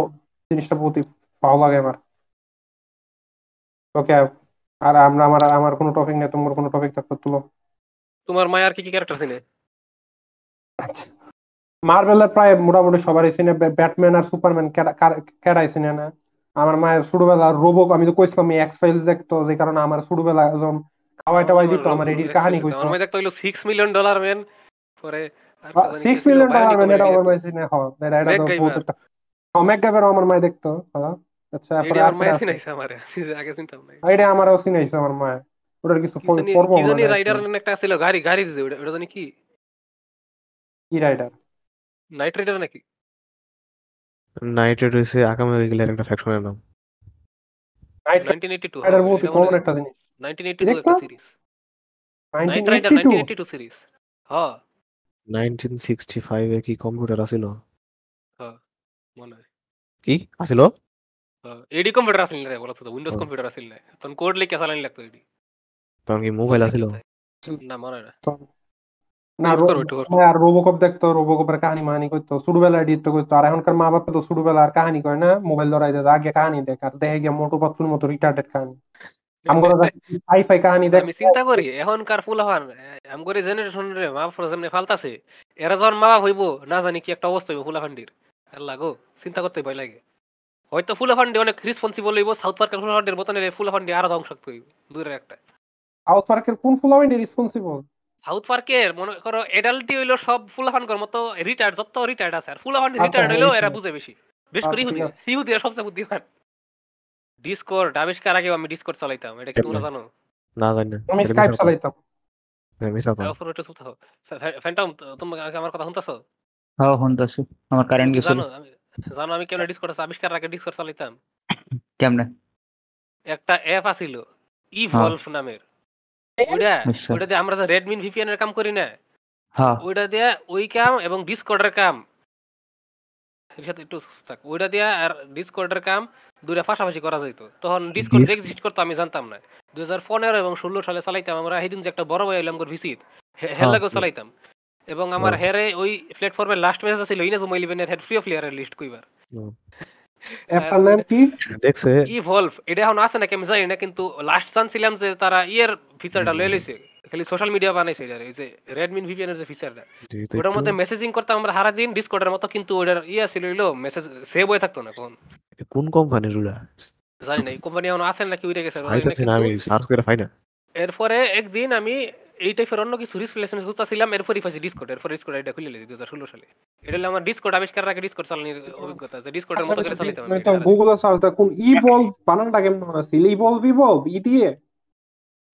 জিনিসটা বহুত ভালো লাগে আমার। ওকে আর আমরা আমার আমার কোনো টপিক নেই তোমার কোনো টপিক থাকতো তুলো। তোমার মায়ার কি কি ক্যারেক্টার চিনে? মার্বেলের প্রায় মোটামুটি সবারই চিনে ব্যাটম্যান আর সুপারম্যান কেডাই চিনে না। আমার মায়ের ছোটবেলা রোবো আমি তো কইছিলাম এক্স ফাইলস দেখতো যে কারণে আমার ছোটবেলা যখন খাওয়াই টাওয়াই দিত আমার এডির কাহিনী কইতো। মাই দেখতে হইল 6 মিলিয়ন ডলার ম্যান পরে আর একটা সিক্স মিলিয়ন ডলার মানে এটা আমার মায়ের চিনে হ্যাঁ এটা এটা তো বহুত একটা হ্যাঁ ম্যাকগাইভার আমার মায়ের দেখতো হ্যাঁ আচ্ছা এডি তারপরে আমার মায়া চিনাইছে আমারে আগে চিনতাম না। এটা আমারও চিনাইছে আমার মায়ের। ওটার কিছু কি জানি জানি রাইডার আছে। একটা ছিল গাড়ি গাড়ি যে ওটা ওটা জানি কি? কি রাইডার নাইট রাইডার নাকি? নাইট রাইড হইছে আকামে গিলের একটা ফ্যাকশনের নাম। নাইট 1982 রাইডার বহুত এটা কমন মনে- একটা জিনিস। 1982 দেখতো? একটা সিরিজ নাইট রাইডার 1982 1982 সিরিজ হ্যাঁ 1965 এর কি কম্পিউটার আছিল? হ্যাঁ মনে কি? আছিল? এডি কম্পিউটার আসল না রে বলো তো উইন্ডোজ ও। কম্পিউটার আসল না তখন কোড লিখে চালানি লাগতো এডি তখন কি মোবাইল আছিল না মনে হয় না না Use করো একটু, করো। আর রোবোকপ দেখতো রোবোকপের কাহিনী মাহানি করতো ছোটবেলায় এডিট করতো আর এখনকার মা বাবা তো ছোটবেলার কাহিনী কয় না মোবাইল ধরাই দেয় আগে কাহিনী দেখ আর দেখে গিয়ে মোটু পাতলুর মতো রিটার্ডেড কাহিনী হাই ফাই কাহিনী দেখ আমি চিন্তা করি এখনকার ফুলাহান আম করে জেনারেশন রে মা বাপ ফালতাছে এরা যখন মা বাপ হইব না জানি কি একটা অবস্থা হইব ফুলাফান্ডির আল্লাহ গো চিন্তা করতে ভয় লাগে হয়তো ফুলাফান্ডি অনেক রেসপন্সিবল হইব সাউথ পার্কের ফুল ফুলাফান্ডির মতন ফুল ফুলাফান্ডি আরও ধ্বংসাত্মক হইব দূরের একটা। সাউথ পার্কের কোন ফুল ফুলাওয়াইনি রেসপন্সিবল সাউথ পার্কের মনে করো এডাল্টি হইল সব ফুল ফুলাফানকর মতো রিটায়ার্ড যত রিটায়ার্ড আছে আর ফুলাফান্ডি আচ্ছা, রিটায়ার্ড হইল এরা বুঝে বেশি। বেশ করে আচ্ছা, ইহুদি। ইহুদিরা সবচেয়ে বুদ্ধিমান। ডিসকর্ড আবিষ্কার আগে আমি ডিসকর্ড চালাইতাম এটা কি তোমরা জানো? না জানি না। আমি স্কাইপ। চালাইতাম। তারপর একটু ফ্যান্টম তুমি আমার কথা শুনতাছো? হ্যাঁ শুনতেছি। আমার কারেন্ট গেছিল জানো আমি জানো আমি কেমন ডিসকর্ড আবিষ্কার আগে ডিসকর্ড চালাইতাম? কেমনে? একটা অ্যাপ আছিল ইভলভ নামের। ওইটা আচ্ছা। ওইটা দিয়ে আমরা যে রেডমিন ভিপিএন এর কাম করি না হ্যাঁ। ওইটা দিয়ে ওই কাম এবং ডিসকর্ডের কাম। এর সাথে একটু থাক। ওইটা দিয়ে আর ডিসকর্ডের কাম দুইটা পাশাপাশি করা যেত তখন ডিসকর্ড এক্সিস্ট করতো আমি জানতাম না। দুই হাজার পনেরো এবং ষোলো সালে চালাইতাম আমরা সেদিন যে একটা বড় ভাই এলাম ভিসিট হের হ্যাঁ। চালাইতাম। এবং আমার হ্যাঁ। হেরে ওই প্ল্যাটফর্মের লাস্ট মেসেজ ছিল ইনাজুম ইলেভেনের হেড ফ্রি অফ প্লেয়ারের লিস্ট কইবার। অ্যাপটার নাম কি? দেখছে। ইভলভ এটা এখন আছে নাকি? আমি জানি না কিন্তু লাস্ট জানছিলাম যে তারা ইয়ের ফিচারটা লয়ে লইছে। খালি সোশ্যাল মিডিয়া বানাইছে এটা এই যে রেডমিন ভিপিএন এর যে ফিচারটা ওটার মধ্যে মেসেজিং করতাম আমরা সারা দিন ডিসকর্ডের মতো কিন্তু ওটার ইয়া ছিল হইল মেসেজ সেভ হয়ে থাকতো না কোন কোন কোম্পানির ওটা? জানি না এই কোম্পানি এখন আছে নাকি উইরে গেছে না, না আমি সার্চ করে পাই না। এরপরে একদিন আমি এই টাইপের অন্য কিছু রিসপ্লেসমেন্ট খুঁজতেছিলাম এরপরই পাইছি ডিসকর্ড এরপর ডিসকর্ড এটা খুলে লেছি দু হাজার ষোলো সালে। এটা হলো আমার ডিসকর্ড আবিষ্কারের আগে ডিসকর্ড চালানোর অভিজ্ঞতা যে ডিসকর্ডের মতো করে চালাইতাম আমি তো এটা। গুগলে সার্চ দাও কোন ইভলভ বানানটা কেমন আছে? ইভলভ ইভলভ ই দিয়ে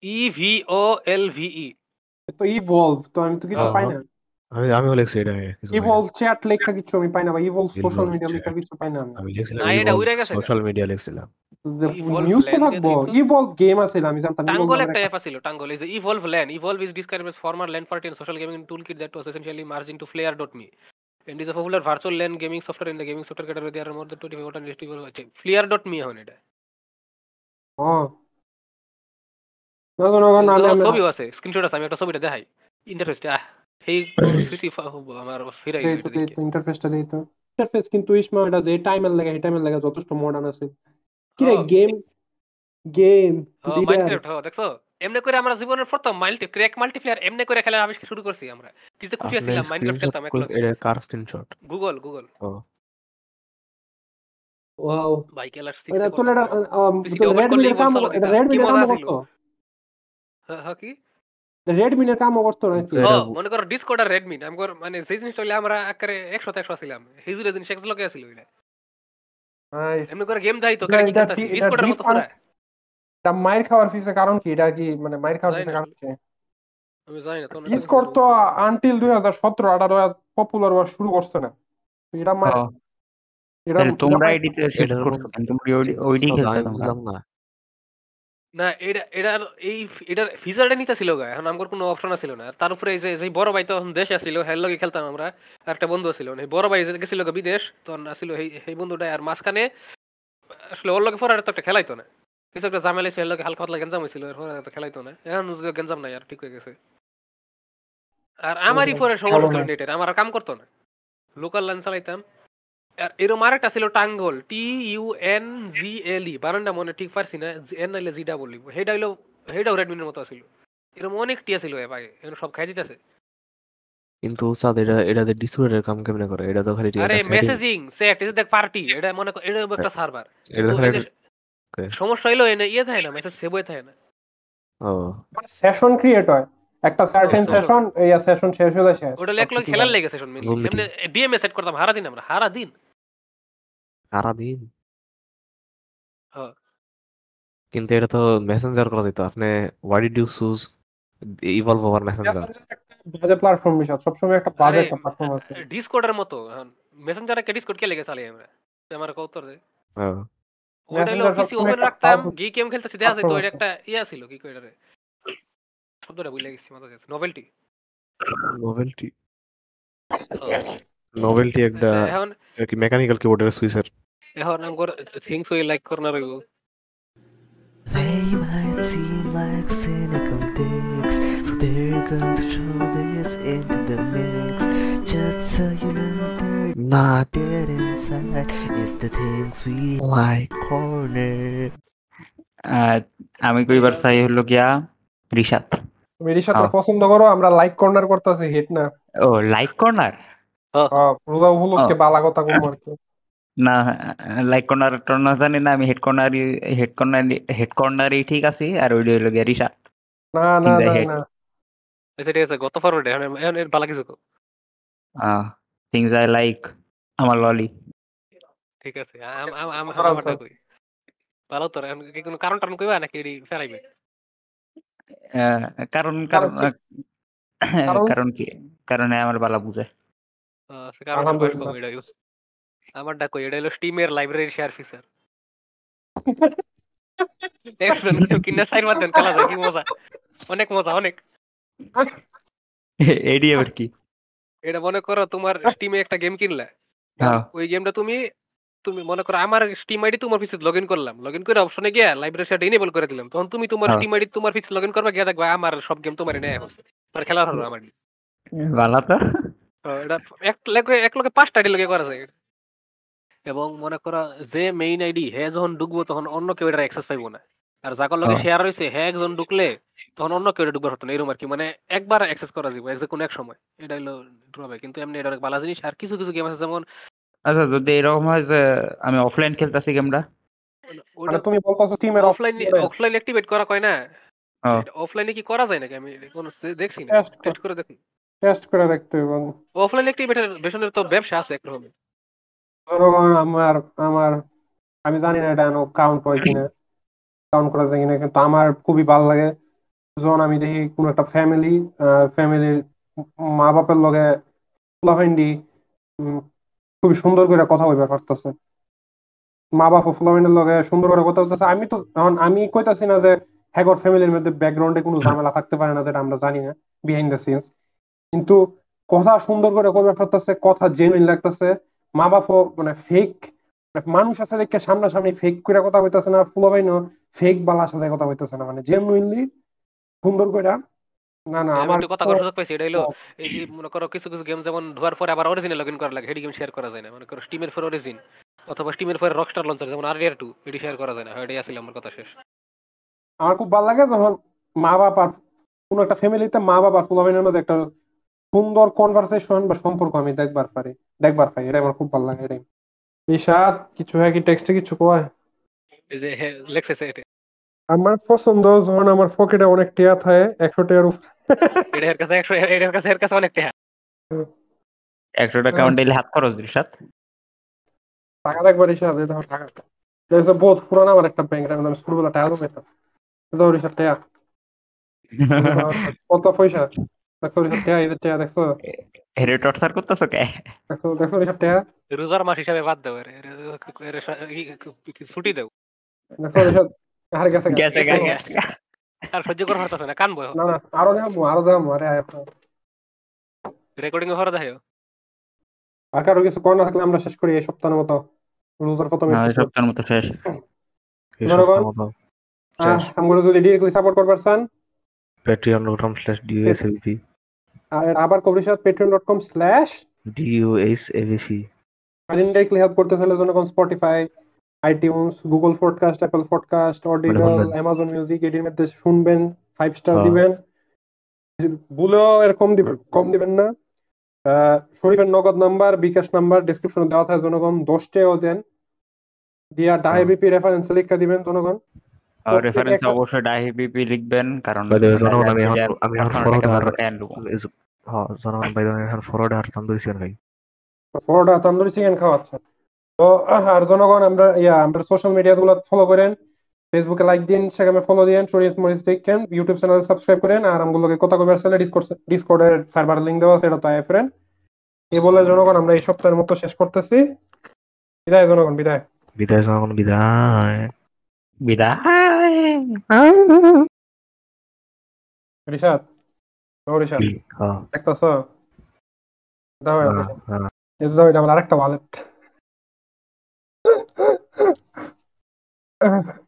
ই V O L V E তো ইভলভ তো আমি তো কিছু পাই না। আমি আমিও লিখছি এটা ইভলভ চ্যাট লেখা কিছু আমি পাই না বা ইভলভ Evolve সোশ্যাল মিডিয়া লেখা কিছু পাই না আমি। লিখছিলাম না, এটা উড়ে গেছে। Social media লিখছিলাম। নিউজ তো থাকব ইভলভ গেম আছে Evolve LAN Evolve is described as gaming toolkit that was essentially merge into Flare dot in the gaming software category. There are more than 25 what industry people watch. ছবি আছে screenshot আছে আমি একটা ছবিটা সেই কিন্তু ইসমা এটা লাগে সেই টাইমের লাগে যথেষ্ট মডার্ন আছে। কি রে হ্যাঁ। গেম গেম মাইনক্রাফট হ্যাঁ দেখছ? এমনি করে আমরা জীবনের প্রথম মাল্টি ক্র্যাক মাল্টিপ্লেয়ার এমনি করে খেলা আবিষ্কার শুরু করছি আমরা। কি যে খুশি ছিলাম মাইনক্রাফট খেলতাম একলগে এটা কার স্ক্রিনশট গুগল গুগল ওয়াও ভাই খেলার এটা তো এটা রেড মিনের কাম এটা। রেড মজা কাম ছিল। করতো। হ্যাঁ কি? রেড মিনের কাম করতো নাকি? ও, মনে করো ডিসকর্ড আর রেডমি আমগর মানে সেই জিনিসটা হইলে আমরা একেবারে একশো একশো ছিলাম। হিজুরে জিনিস একশো লোকে আছিল ওইটা। এমনি করে খাওয়ার ফিসে কারণ কি? এটা কি মানে মাইর খাওয়ার ফিসে কারণ কি? আমি জানি না ডিসকর্ড তো আনটিল 2017 পপুলার হওয়া শুরু করছে না। এটা মানে তোমরা না। না এটা এটার এই এটার ফিচারটা নিতে ছিল গা এখন আমার কোনো অপশন ছিল না। তার উপরে এই যে যে বড় ভাই তখন দেশে ছিল হের লগে খেলতাম আমরা আর একটা বন্ধু ছিল। এই বড় ভাই যে গেছিল গা বিদেশ তখন আসছিল এই এই বন্ধুটা আর মাঝখানে আসলে ওর লগে পরে আর তো একটা খেলাইতো না। কিছু একটা ঝামেলা ছিল লগে হালকা পাতলা গেঞ্জাম হয়েছিল এর পরে আর তো খেলাইতো না। এখন গেঞ্জাম নাই আর ঠিক হয়ে গেছে। আর আমারই পরে সমস্যা ছিল নেটের আমার আর কাম করতো না। লোকাল লাইন চালাইতাম। এরম আরেকটা ছিল টাঙ্গল টি ইউ এন জি এল ই। বানানটা মনে ঠিক পারছি না এন নাইলে জি ডাবল সেটা হইল সেটাও রেডমির মতো ছিল এরকম অনেক টিয়া ছিল এর আগে এখন সব খাই দিতেছে। কিন্তু উস্তাদ এটা এটাতে ডিসকর্ডের কাম কেমনে করে? এটা তো খালি আরে মেসেজিং সেট যে দেখ পার্টি এটা মনে কর এটা একটা সার্ভার এটা খালি সমস্যা হইল এনে ইয়ে থাকে না মেসেজ সেভ হয়ে থাকে না। ও। সেশন ক্রিয়েট হয়। একটা সার্টেন Session। সেশন এই সেশন শেষ হলে শেষ। ওটা এক লোক খেলার লেগেছে শুনবি Zoom meeting. এমনি ডিএমএ সেট করতাম হারা দিন আমরা হারা দিন সারাদিন হ্যাঁ। কিন্তু এটা তো মেসেঞ্জার করা যেত আপনি why did you choose Evolve over Messenger বাজে প্ল্যাটফর্ম বিষয় সবসময় একটা বাজে আরে, একটা প্ল্যাটফর্ম আছে। ডিসকর্ডের মতো মেসেঞ্জারে কে ডিসকর্ড কে লেগে চালাই আমরা। তো আমার একটা উত্তর দে ওইটা হলো Messenger পিসি সবসময় ওপেন একটা রাখতাম powerful গেম গেম খেলতেছি দেখা যেত platform ওইটা আছে। একটা ইয়া ছিল কি কই রে শব্দটা ভুলে গেছি মাথা গেছে নোভেলটি নোভেলটি নোভেলটি একটা এখন কি মেকানিক্যাল কিবোর্ডের সুইচের এখন আমগর থিংস উই লাইক করনার হইব They might seem like cynical dicks, so they're going to throw this into the mix. Just so you know they're not dead inside. It's the things we like corner. আহ, আমি কইবার চাই হলো গিয়া রিশাদ তুমি। পছন্দ করো আমরা like corner করতেছি hit না। ও লাইক কর্নার রোজা উপলক্ষে বালা কথা কম আর কি। না লাইক কর্নার টর্নার জানি না আমি head corner head corner head কর্নারই ঠিক আছে আর গিয়া রিশাদ না না না না। আচ্ছা ঠিক আছে গত ফরওয়ার্ডে এখন এর বালা কিছু। থিংস আই লাইক আমার ললি ঠিক আছে আম আম আম কই? ভালো তো এখন কি কোনো কারণ টারণ কইবা নাকি এডি ফেরাইবে কারণ কারণ কারণ কি? কারণ? আমার বালা বুঝে। কারণ আলহামদুলিল্লাহ। এটা হলো স্টিমের লাইব্রেরি শেয়ার ফিচার দেখছেন কিনা সাইড মারতেন খেলা যায় কি মজা। অনেক মজা অনেক। এডি আবার কি? এটা মনে করো তোমার স্টিমে একটা গেম কিনলা। হ্যাঁ। ওই গেমটা তুমি তুমি মনে করো আমার স্টিম আইডি তোমার পিছে লগ ইন করলাম। লগ ইন করে অপশনে গিয়া লাইব্রেরি সেটা ইনেবল করে দিলাম। তখন তুমি তোমার হ্যাঁ। স্টিম আইডি তোমার পিছে লগ ইন করবা গিয়া দেখবা আমার সব গেম তোমার নেয় হচ্ছে আর খেলার হলো আমার। বালা তো। তো এটা এক লগে এক লগে পাঁচটা আইডি লগে করা যায়। এবং মনে করো যে মেইন আইডি হে যখন ঢুকবো তখন অন্য কেউ এটা অ্যাক্সেস পাইবো না। আর যাকর লগে হ্যাঁ। শেয়ার হয়েছে হে একজন ঢুকলে তখন অন্য কেউ ঢুকবার হতো না এরকম আর কি মানে একবার অ্যাক্সেস করা যাবে যে কোনো এক সময়। এটা হলো ড্রবে কিন্তু এমনি এটা অনেক ভালো জিনিস। আর কিছু কিছু গেম আছে যেমন আচ্ছা যদি এরকম হয় যে আমি অফলাইন খেলতেছি গেমটা মানে তুমি বলতেছো টিমের অফলাইন অফলাইন অ্যাক্টিভেট করা কয় না? অফলাইনে কি করা যায় নাকি? আমি কোন দেখছি না। টেস্ট করে। দেখুন। টেস্ট করে দেখতে হবে। অফলাইন অ্যাক্টিভেটের বেশনের তো ব্যবসা আছে একরকম ধরো আমার আমার আমি জানি না এটা কাউন্ট হয় কিনা। কাউন্ট করা যায় কিনা কিন্তু আমার খুবই ভালো লাগে। যখন আমি দেখি কোন একটা ফ্যামিলি ফ্যামিলির মা বাপের লগে ফুলাফাইন্ডি খুবই সুন্দর করে কথা বলতে পারতেছে। মা বাপ ও লগে সুন্দর করে কথা বলতেছে। আমি তো আমি কইতাছি না যে হ্যাগর ফ্যামিলির মধ্যে ব্যাকগ্রাউন্ডে কোনো ঝামেলা থাকতে পারে না যেটা আমরা জানি না বিহাইন্ড দ্য সিনস কিন্তু কথা সুন্দর করে কবে পারতেছে কথা জেনুইন লাগতেছে। মা বাপও মানে ফেক মানুষ আছে দেখে সামনাসামনি ফেক করে কথা কইতাছে না ফুলাবাই না ফেক বালার সাথে কথা কইতাছে না। মানে জেনুইনলি সুন্দর করে না না আমি আমার একটু কথা করার সুযোগ পাইছি এটা হলো এই যে মনে করো কিছু কিছু গেম যেমন ধোয়ার পরে আবার অরিজিনাল লগ ইন করা লাগে হেডি গেম শেয়ার করা যায় না। মনে করো স্টিমের ফর অরিজিন অথবা স্টিমের ফর রকস্টার লঞ্চার যেমন আর টু এটি শেয়ার করা যায় না। এটাই আসলে আমার কথা শেষ। আমার খুব ভালো লাগে যখন মা বাপ আর কোন একটা ফ্যামিলিতে মা বাবা আর ফুলাবাইনের মধ্যে একটা সুন্দর কনভারসেশন বা সম্পর্ক আমি দেখবার পারি দেখবার পাই এটা আমার খুব ভালো লাগে এটাই। ঈশাদ কিছু হ্যাঁ কি টেক্সটে কিছু কয়? এই যে হ্যাঁ লেখছে এটা। আমার পছন্দ যখন আমার পকেটে অনেক টিয়া থাকে একশো টিয়ার উপর এটা এর কাছে একশো এর কাছে এর কাছে অনেক টাকা একশো টাকা আমার ডেইলি হাত খরচ রিশাদ টাকা এই দেখো টাকা এটা বহুত পুরানো আমার একটা ব্যাংক আমি ছোটবেলা টাকা পেতাম দেখো রিসার্চ টেয়া কত পয়সা দেখো রিসার্চ টেয়া এই যে টেয়া দেখছ হেরে টর্চার করতেছো কে দেখো দেখো রিসার্চ টেয়া রোজার মাস হিসাবে বাদ দাও ছুটি দাও দেখো রিসার্চ আর গেছে গা। গেছে গেছে গেছে গা। আর সহ্য করা পারতাছ না কান বয় না না আরও দেখাবো আরও দেখাবো আরে রেকর্ডিং এ হরে দেখাও আর কারও কিছু কর না থাকলে আমরা শেষ করি এই সপ্তাহের মতো। রোজার এই সপ্তাহের মতো শেষ। জনগণ? আমরা যদি ডিরেক্টলি সাপোর্ট করবার চান। Patreon.com slash DUSAVP আর আবার আর ইনডাইরেক্টলি হেল্প করতে চাইলে জনগণ Spotify iTunes Google podcast Apple podcast Audible. Amazon music এটির মধ্যে শুনবেন ফাইভ স্টার হ্যাঁ। দিবেন। ভুলেও এরকম দিবেন কম দিবেন না। আহ, শরীফের নগদ নাম্বার বিকাশ নাম্বার ডিসক্রিপশনে দেওয়া থাকে জনগণ দশটাও দেন দিয়া ডাইবিপি রেফারেন্স লিখে দিবেন জনগণ। রেফারেন্স অবশ্যই ডাই বিপি লিখবেন কারণ জনগণ, আমি এখন- আমি এখন। হ্যাঁ জনগণ ভাই এখন ফরওয়ার্ড আর তান্দুরি চিকেন খাই। তন্দুরি চিকেন খাওয়াচ্ছে। তো আর জনগণ আমরা ইয়া আমরা সোশ্যাল মিডিয়া গুলো ফলো করেন। ফেসবুকে লাইক দিন সেখানে ফলো দিন শরীর মরিচ দেখেন ইউটিউব চ্যানেল সাবস্ক্রাইব করেন আর আমগুলোকে কথা কবার চ্যানেল ডিসকর্ড ডিসকর্ডের সার্ভার লিংক দেওয়া আছে এটা তো আয় ফ্রেন্ড এই বলে জনগণ আমরা এই সপ্তাহের মতো শেষ করতেছি। বিদায় জনগণ বিদায়। বিদায় জনগণ বিদায়। বিদায়। রিশাদ ও রিশাদ হ্যাঁ দেখতেছ দাও এটা দাও এটা আমার আরেকটা ওয়ালেট Uh.